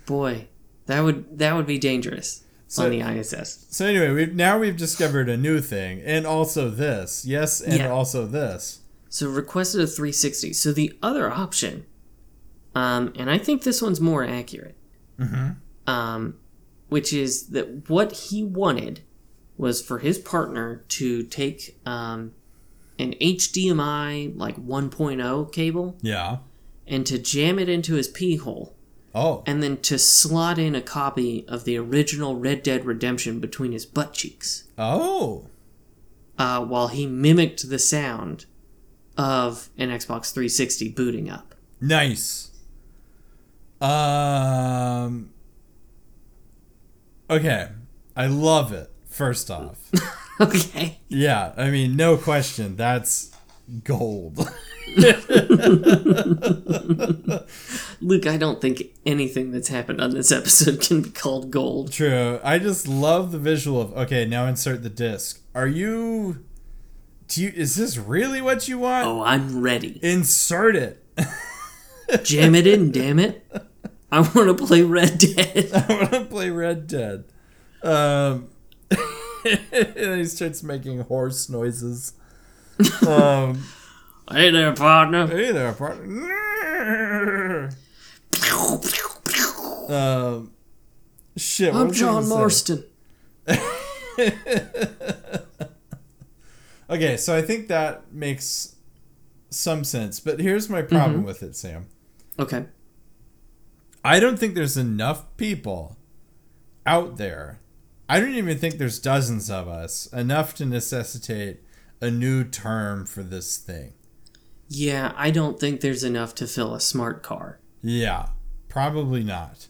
boy, that would that would be dangerous So- on the ISS. So anyway, we've now we've discovered a new thing, and also this. Yes, and Yeah. also this. So requested a 360. So the other option, um, and I think this one's more accurate, um, which is that what he wanted was for his partner to take um, an HDMI like 1.0 cable Yeah. and to jam it into his pee hole, Oh. and then to slot in a copy of the original Red Dead Redemption between his butt cheeks Oh. uh, while he mimicked the sound of an Xbox 360 booting up. Nice. Um. Okay, I love it. First off, (laughs) okay. yeah, I mean, no question. That's gold. (laughs) Luke, I don't think anything that's happened on this episode can be called gold. True. I just love the visual of okay, now insert the disc. Are you do you is this really what you want? Oh, I'm ready. Insert it. Jam it in, damn it. (laughs) (laughs) I want to play Red Dead. (laughs) I want to play Red Dead. Um (laughs) and he starts making horse noises. Um Hey there, partner. Hey there, partner. Um, shit. I'm John? Marston. Okay, so I think that makes some sense, but here's my problem with it, Sam. Okay. I don't think there's enough people out there. I don't even think there's dozens of us enough to necessitate a new term for this thing. Yeah, I don't think there's enough to fill a smart car. Yeah, probably not.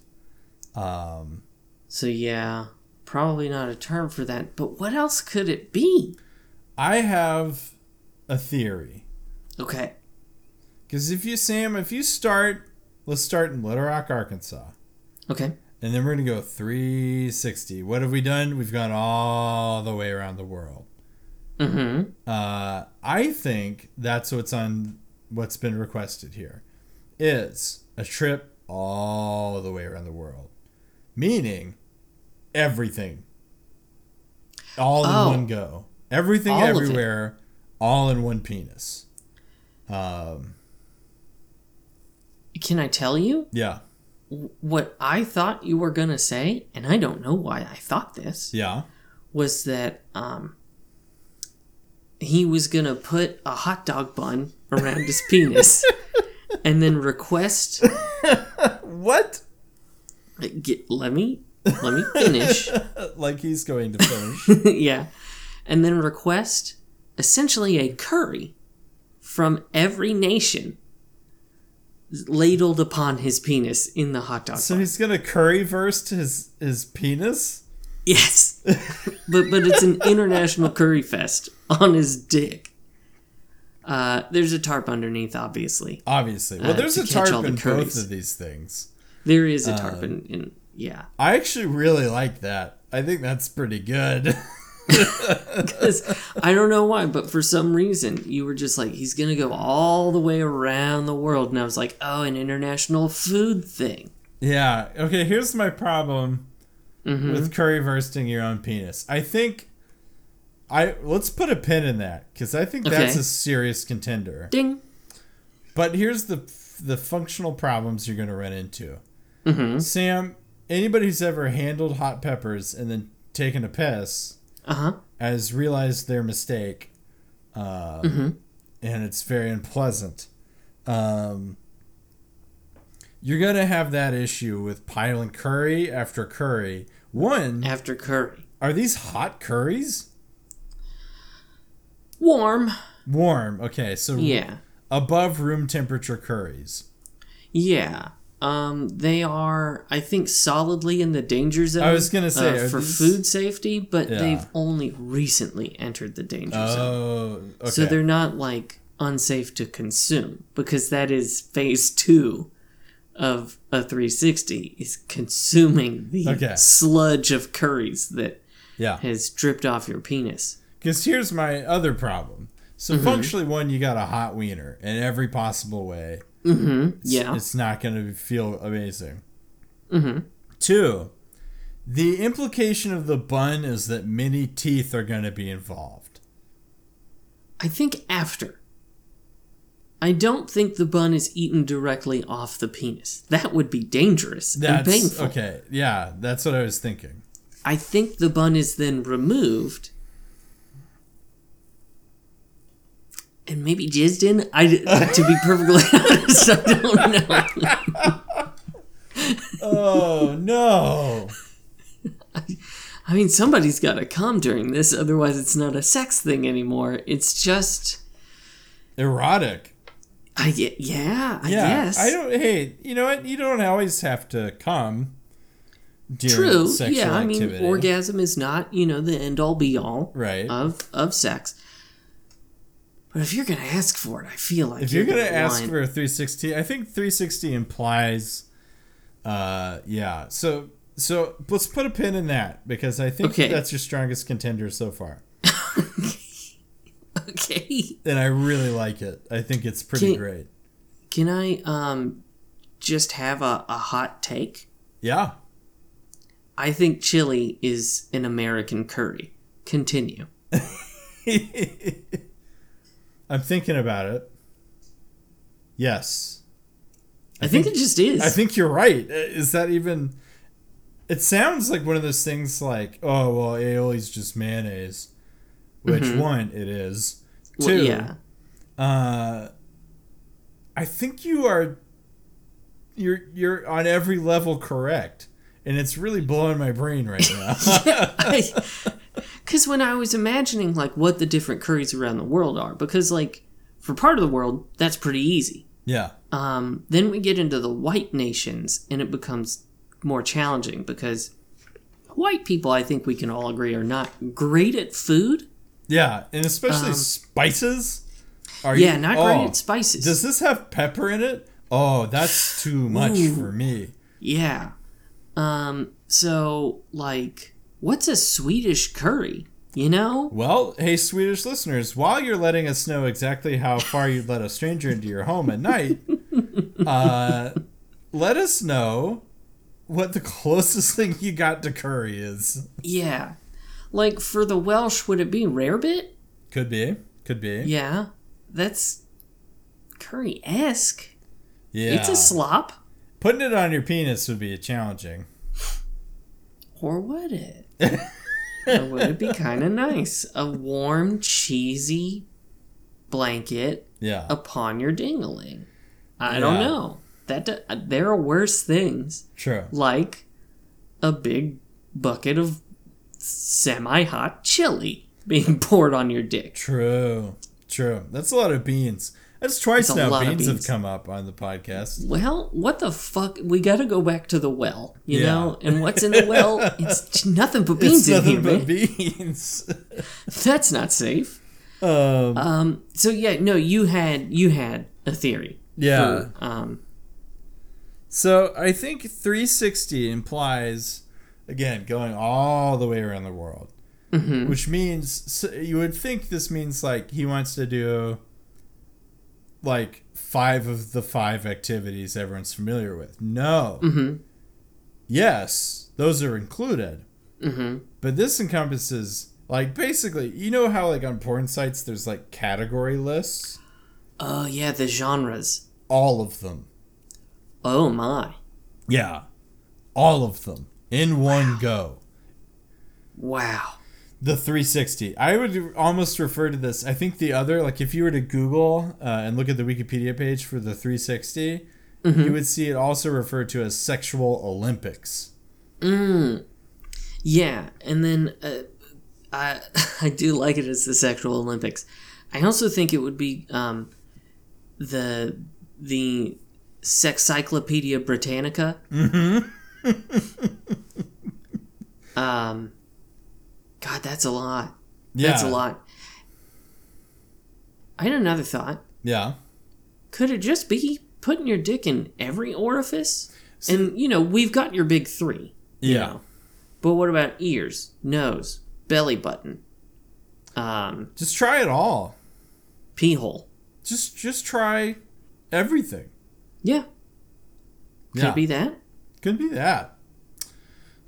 Um, So yeah, probably not a term for that. But what else could it be? I have a theory. Okay. Because if you, Sam, if you start, let's start in Little Rock, Arkansas, Okay. and then we're going to go 360. What have we done? We've gone all the way around the world. Mm-hmm. Uh, I think that's what's on what's been requested here is a trip all the way around the world, meaning everything, all in Oh. one go, everything All everywhere, all in one penis. Um, Can I tell you yeah, what I thought you were gonna say? And I don't know why I thought this. yeah. Was that um he was gonna put a hot dog bun around his (laughs) penis and then request (laughs) What? get let me let me finish. (laughs) Like he's going to finish. yeah. And then request essentially a curry from every nation ladled upon his penis in the hot dog. so bun. he's gonna curry verse his his penis. Yes. (laughs) but but it's an international curry fest on his dick. Uh, there's a tarp underneath, obviously. Obviously, well, Uh, there's to a tarp the in both curries. of these things. There is a tarp in, in yeah. I actually really like that. I think that's pretty good. (laughs) 'Cause I don't know why, but for some reason you were just like, he's gonna go all the way around the world, and I was like, oh, an international food thing. yeah. Okay. Here's my problem Mm-hmm. with curry versing your own penis. I think I let's put a pin in that because I think that's a serious contender. Ding. But here's the the functional problems you're going to run into. Mm-hmm. Sam, anybody who's ever handled hot peppers and then taken a piss Uh huh. has realized their mistake, um, Mm-hmm. and it's very unpleasant. Um, you're gonna have that issue with piling curry after curry. One, After curry, are these hot curries? warm. Warm. Okay, so Yeah. above room temperature curries. Yeah. Um, they are, I think, solidly in the danger zone. I was gonna say, uh, for these- food safety, but Yeah. they've only recently entered the danger zone, Oh, okay. so they're not like unsafe to consume because that is phase two of a 360 is consuming the Okay. sludge of curries that yeah. has dripped off your penis. Because here's my other problem. So Mm-hmm. functionally, one, you got a hot wiener in every possible way. Mm-hmm. Yeah. It's not going to feel amazing. Mm-hmm. Two, the implication of the bun is that many teeth are going to be involved. I think after. I don't think the bun is eaten directly off the penis. That would be dangerous and painful. okay. Yeah, that's what I was thinking. I think the bun is then removed and maybe jizzed in. I, to be perfectly (laughs) honest, I don't know. Oh no! I mean, somebody's got to come during this, otherwise, it's not a sex thing anymore. It's just, Erotic. I get, yeah, I Yeah, guess. I don't. Hey, you know what? You don't always have to come. During True. Sexual Yeah, I mean, activity. orgasm is not, you know, the end all be all Right. of of sex. But if you're gonna ask for it, I feel like If you're gonna gonna ask want- for a 360, I think 360 implies, uh, yeah. So so let's put a pin in that because I think Okay. that's your strongest contender so far, (laughs) okay, and I really like it. I think it's pretty Can- great. can I um just have a, a hot take? Yeah. I think chili is an American curry. Continue. (laughs) I'm thinking about it. Yes. I, think, it just is. I think you're right. Uh, Is that even? It sounds like one of those things like, oh well, aioli's just mayonnaise. Which one it is. Mm-hmm. Well, Two. yeah. Uh, I think you are. You're you're on every level correct, and it's really blowing my brain right now. (laughs) Because when I was imagining like what the different curries around the world are, because like for part of the world that's pretty easy. yeah. Um, then we get into the white nations, and it becomes more challenging because white people, I think we can all agree, are not great at food. Yeah, and especially spices. Are Um, Yeah, you, not oh, great at spices. Does this have pepper in it? Oh, that's too much Ooh. for me. Yeah. Um, so like, what's a Swedish curry? You know? Well, hey, Swedish listeners, while you're letting us know exactly how far you'd let a stranger into your home at night, (laughs) uh, let us know what the (laughs) closest thing you got to curry is. Yeah. Like for the Welsh, would it be rarebit? Could be. Could be. Yeah. That's curry esque. Yeah. It's a slop. Putting it on your penis would be challenging. Or would it? Or would it be kind of nice? A warm, cheesy blanket Yeah. upon your dingling. I don't know. That do- uh, there are worse things True. like a big bucket of semi-hot chili being (laughs) poured on your dick. True. True. That's a lot of beans. That's twice a now of beans, have come up on the podcast. Well, what the fuck? We got to go back to the well, you Yeah. know. And what's in the well? (laughs) It's nothing but beans it's in nothing here, but man. beans. (laughs) That's not safe. um, Um. So yeah, no, you had you had a theory. yeah. for, um. So I think 360 implies, again, going all the way around the world, Mm-hmm. which means so you would think this means like he wants to do like five of the five activities everyone's familiar with. No. Mm-hmm. Yes, those are included, Mm-hmm. but this encompasses like basically, you know how like on porn sites there's like category lists, Oh yeah, the genres. all of them. Oh my. Yeah, all of them in one go. Wow. The 360. I would almost refer to this. I think the other, like if you were to Google uh, and look at the Wikipedia page for the 360, you would see it also referred to as sexual Olympics. Mm. Yeah, and then uh, I (laughs) I do like it as the sexual Olympics. I also think it would be um, the the Sexcyclopedia Britannica. Mm-hmm. (laughs) um, God, that's a lot. Yeah. That's a lot. I had another thought. Yeah. Could it just be putting your dick in every orifice? and you know, we've got your big three. Yeah. know. But what about ears, nose, belly button, um, Just try it all. pee hole? Just just try everything. Yeah. Could Yeah. it be that? Could be that.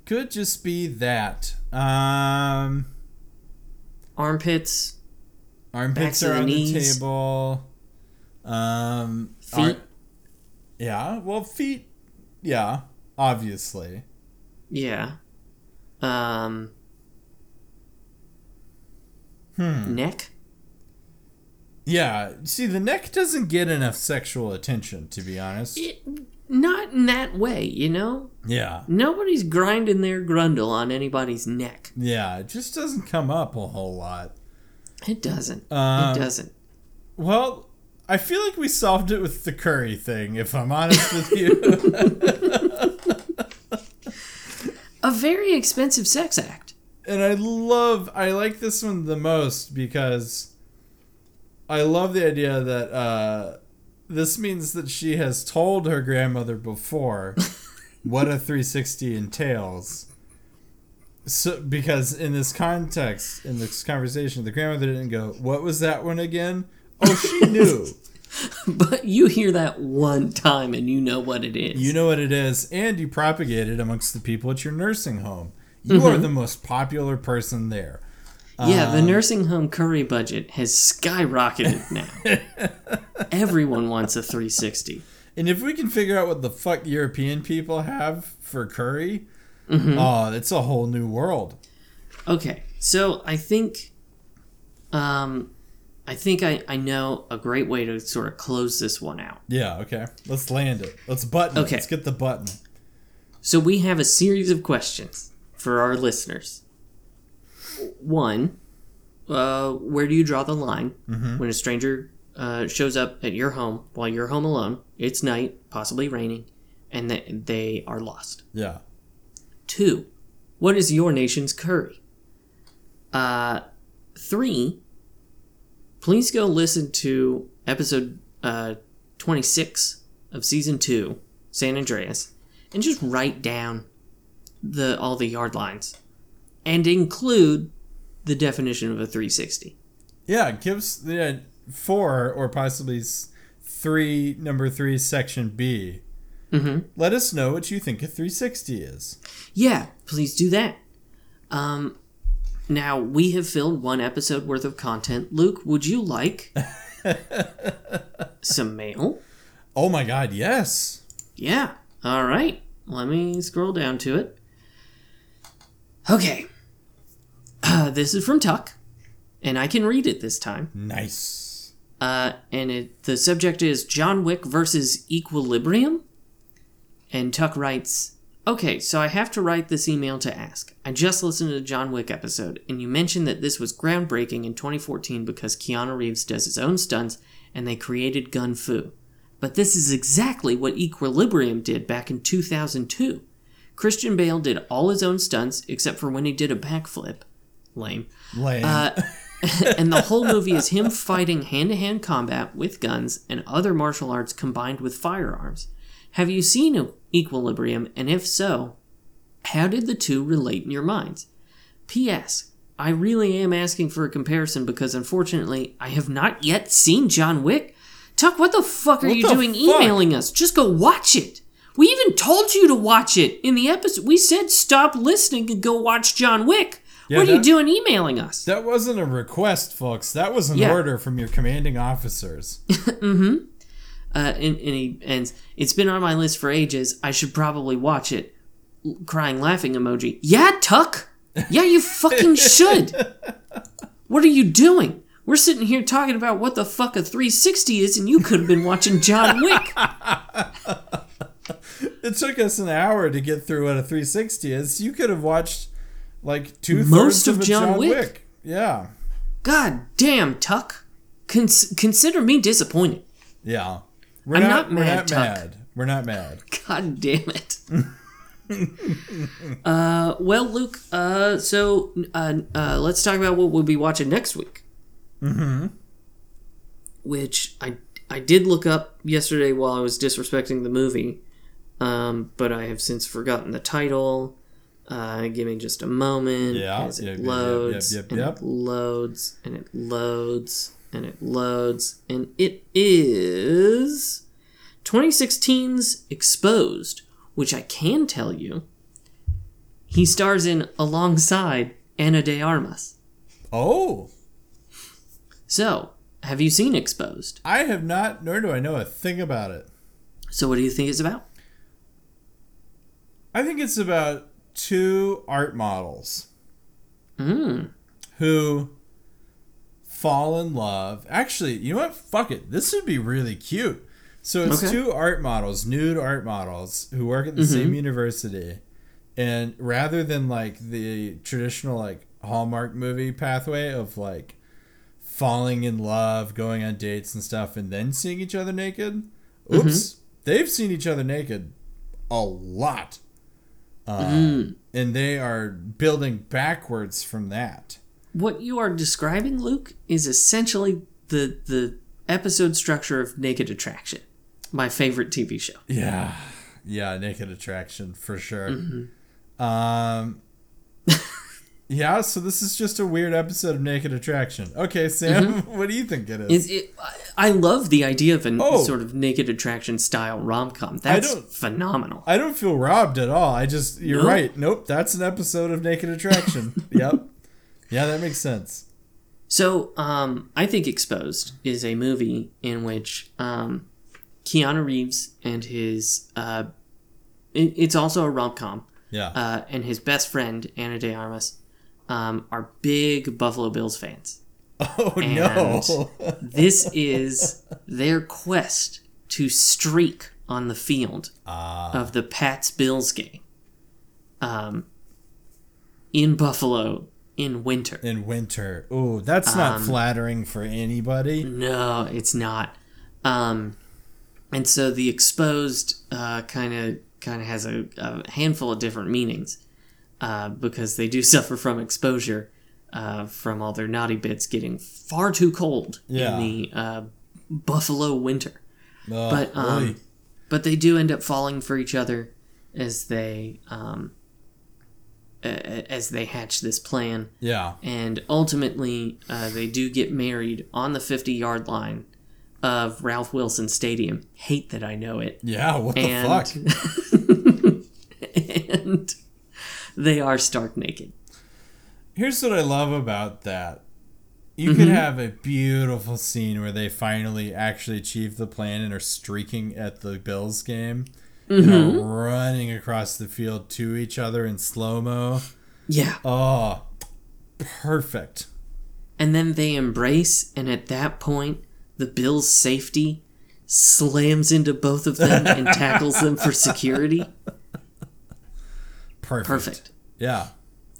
Could just be that. Um Armpits, armpits are the on knees. the table. Um feet. ar- yeah, well feet yeah, obviously. yeah. Um, Hmm. neck. Yeah, see, the neck doesn't get enough sexual attention, to be honest. It, not in that way, you know. Yeah, Nobody's grinding their grundle on anybody's neck. yeah, it just doesn't come up a whole lot. It doesn't. Um, it doesn't. Well, I feel like we solved it with the curry thing, if I'm honest with you. (laughs) A very expensive sex act. and I love, I like this one the most because I love the idea that uh, this means that she has told her grandmother before what a 360 entails. So, because in this context, in this conversation, the grandmother didn't go, "What was that one again?" Oh, she (laughs) knew. But you hear that one time and you know what it is. you know what it is, and you propagate it amongst the people at your nursing home. You are mm-hmm. the most popular person there. Yeah, Um, the nursing home curry budget has skyrocketed (laughs) now. Everyone wants a 360. And if we can figure out what the fuck European people have for curry, oh, it's a whole new world. Okay, so I think, um, I think I, I know a great way to sort of close this one out. Yeah, okay. Let's land it. Let's button it. Okay. Let's get the button. So we have a series of questions for our listeners. One, uh, where do you draw the line when a stranger uh, shows up at your home while you're home alone? It's night, possibly raining, and they, they are lost. Yeah. Two, what is your nation's curry? Uh, three, please go listen to episode uh, 26 of season two, San Andreas, and just write down the all the yard lines and include the definition of a 360. Yeah, give us the four or possibly three, number three, section B. Mm-hmm. Let us know what you think a 360 is. Yeah, please do that. Um, now we have filled one episode worth of content. Luke, would you like (laughs) some mail? Oh my god, yes. Yeah. All right. Let me scroll down to it. Okay. Uh, (clears throat) this is from Tuck, and I can read it this time. Nice. Uh, and it, the subject is John Wick versus Equilibrium. And Tuck writes, Okay, so I have to write this email to ask. I just listened to the John Wick episode, and you mentioned that this was groundbreaking in 2014 because Keanu Reeves does his own stunts and they created Gun Fu. But this is exactly what Equilibrium did back in 2002. Christian Bale did all his own stunts except for when he did a backflip. Lame. Lame. Uh, (laughs) (laughs) and the whole movie is him fighting hand to hand combat with guns and other martial arts combined with firearms. Have you seen Equilibrium, and if so, how did the two relate in your minds? P.S. I really am asking for a comparison because unfortunately I have not yet seen John Wick. Tuck, what the fuck are What you doing fuck? emailing us? Just go watch it. We even told you to watch it in the episode. We said stop listening and go watch John Wick. Yeah, what are you doing emailing us? that wasn't a request, folks. That was an Yeah. order from your commanding officers. (laughs) mm-hmm. uh, and, and he ends. It's been on my list for ages. I should probably watch it. Crying, laughing emoji. Yeah, Tuck. Yeah, you fucking (laughs) should. What are you doing? We're sitting here talking about what the fuck a 360 is, and you could have been watching John (laughs) Wick. It took us an hour to get through what a 360 is. You could have watched like two Most of of, John John, Wick. Wick. Yeah, God damn, Tuck. Cons- consider me disappointed. yeah. We're I'm not, not we're mad, not Tuck. mad. We're not mad. (laughs) God damn it. (laughs) uh, well, Luke. Uh, so uh, uh, let's talk about what we'll be watching next week. Mm-hmm. Which I I did look up yesterday while I was disrespecting the movie, um, but I have since forgotten the title. Uh, give me just a moment Yeah, as it yep, yep, yep, loads yep, yep, and it loads and it loads and it loads and it is 2016's Exposed, which I can tell you he stars in alongside Ana de Armas. Oh, So, have you seen Exposed? I have not, nor do I know a thing about it. So, what do you think it's about? I think it's about two art models Mm. who fall in love. Actually, you know what? Fuck it. This would be really cute. So it's Okay. two art models, nude art models, who work at the same university. And rather than like the traditional like Hallmark movie pathway of like falling in love, going on dates and stuff, and then seeing each other naked, oops, they've seen each other naked a lot. Um, And they are building backwards from that. What you are describing, Luke, is essentially the the episode structure of Naked Attraction, my favorite TV show. Yeah, yeah, Naked Attraction for sure. Mm-hmm. Um, (laughs) yeah. So this is just a weird episode of Naked Attraction. Okay, Sam, (laughs) what do you think it is? Mm-hmm. Is it? I- I love the idea of a Oh. sort of Naked Attraction style rom com. That's don't- phenomenal. I don't feel robbed at all. I just you're No? right. Nope, that's an episode of Naked Attraction. (laughs) yep. Yeah, that makes sense. So, um, I think Exposed is a movie in which um, Keanu Reeves and his uh, it, it's also a rom com, Yeah. uh, and his best friend Ana De Armas um, are big Buffalo Bills fans. oh no. (laughs) This is their quest to streak on the field of the Pats Bills game um, in Buffalo in winter. In winter. Ooh, that's not Um, flattering for anybody. No, it's not. Um, and so the exposed kind of kind of has a, a handful of different meanings uh, because they do (laughs) suffer from exposure uh, from all their naughty bits getting far too cold Yeah. in the uh, Buffalo winter. Oh, But um, but they do end up falling for each other as they um, as they hatch this plan yeah. and ultimately uh, they do get married on the 50 yard line of Ralph Wilson Stadium. Hate that I know it. Yeah, what the And, fuck? (laughs) and they are stark naked. Here's what I love about that. You Mm-hmm. could have a beautiful scene where they finally actually achieve the plan and are streaking at the Bills game. Mm-hmm. running across the field to each other in slow mo. Yeah. Oh, perfect. And then they embrace, and at that point, the Bills' safety slams into both of them and tackles them for security. (laughs) Perfect. Perfect. Yeah.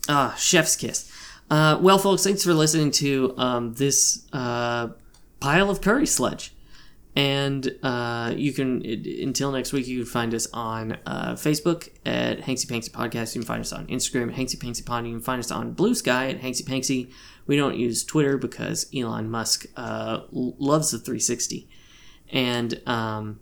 Ah, chef's kiss. Uh, well, folks, thanks for listening to um, this uh, pile of curry sludge. And uh, you can, until next week, you can find us on uh, Facebook at Hanksy Panksy Podcast. You can find us on Instagram at Hanksy Panksy Pod. You can find us on Bluesky at Hanksy Panksy. We don't use Twitter because Elon Musk uh, loves the 360. And um,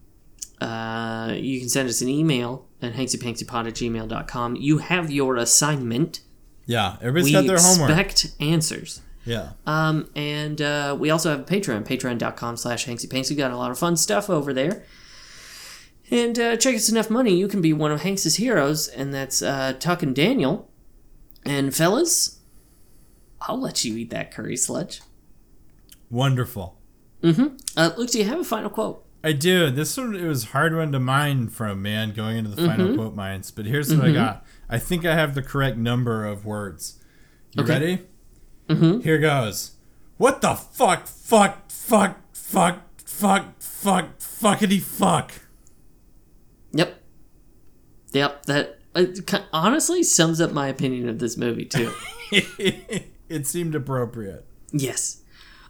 uh, you can send us an email at hanksypanksypod at gmail.com. You have your assignment Yeah. Everybody's we got their homework. expect answers. Yeah. Um, and uh, we also have a Patreon, patreon.com slash hanksypanksy. Got a lot of fun stuff over there. And uh, check us enough money, you can be one of Hanks's heroes, and that's uh, Tuck and Daniel. And fellas, I'll let you eat that curry sludge. Wonderful. Uh, Luke, do you have a final quote? I do. This one it was hard one to mine from man going into the final Mm-hmm. quote mines. But here's what I got. I think I have the correct number of words. You Okay. ready? Mm-hmm. Here goes. What the fuck? Fuck! Fuck! Fuck! Fuck! Fuck! Fuckity fuck! Yep. Yep, that honestly sums up my opinion of this movie, too. (laughs) it seemed appropriate. Yes.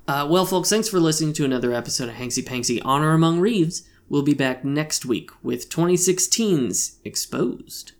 Uh, well, folks, thanks for listening to another episode of Hanksy Panksy Honor Among Reeves. We'll be back next week with 2016's Exposed.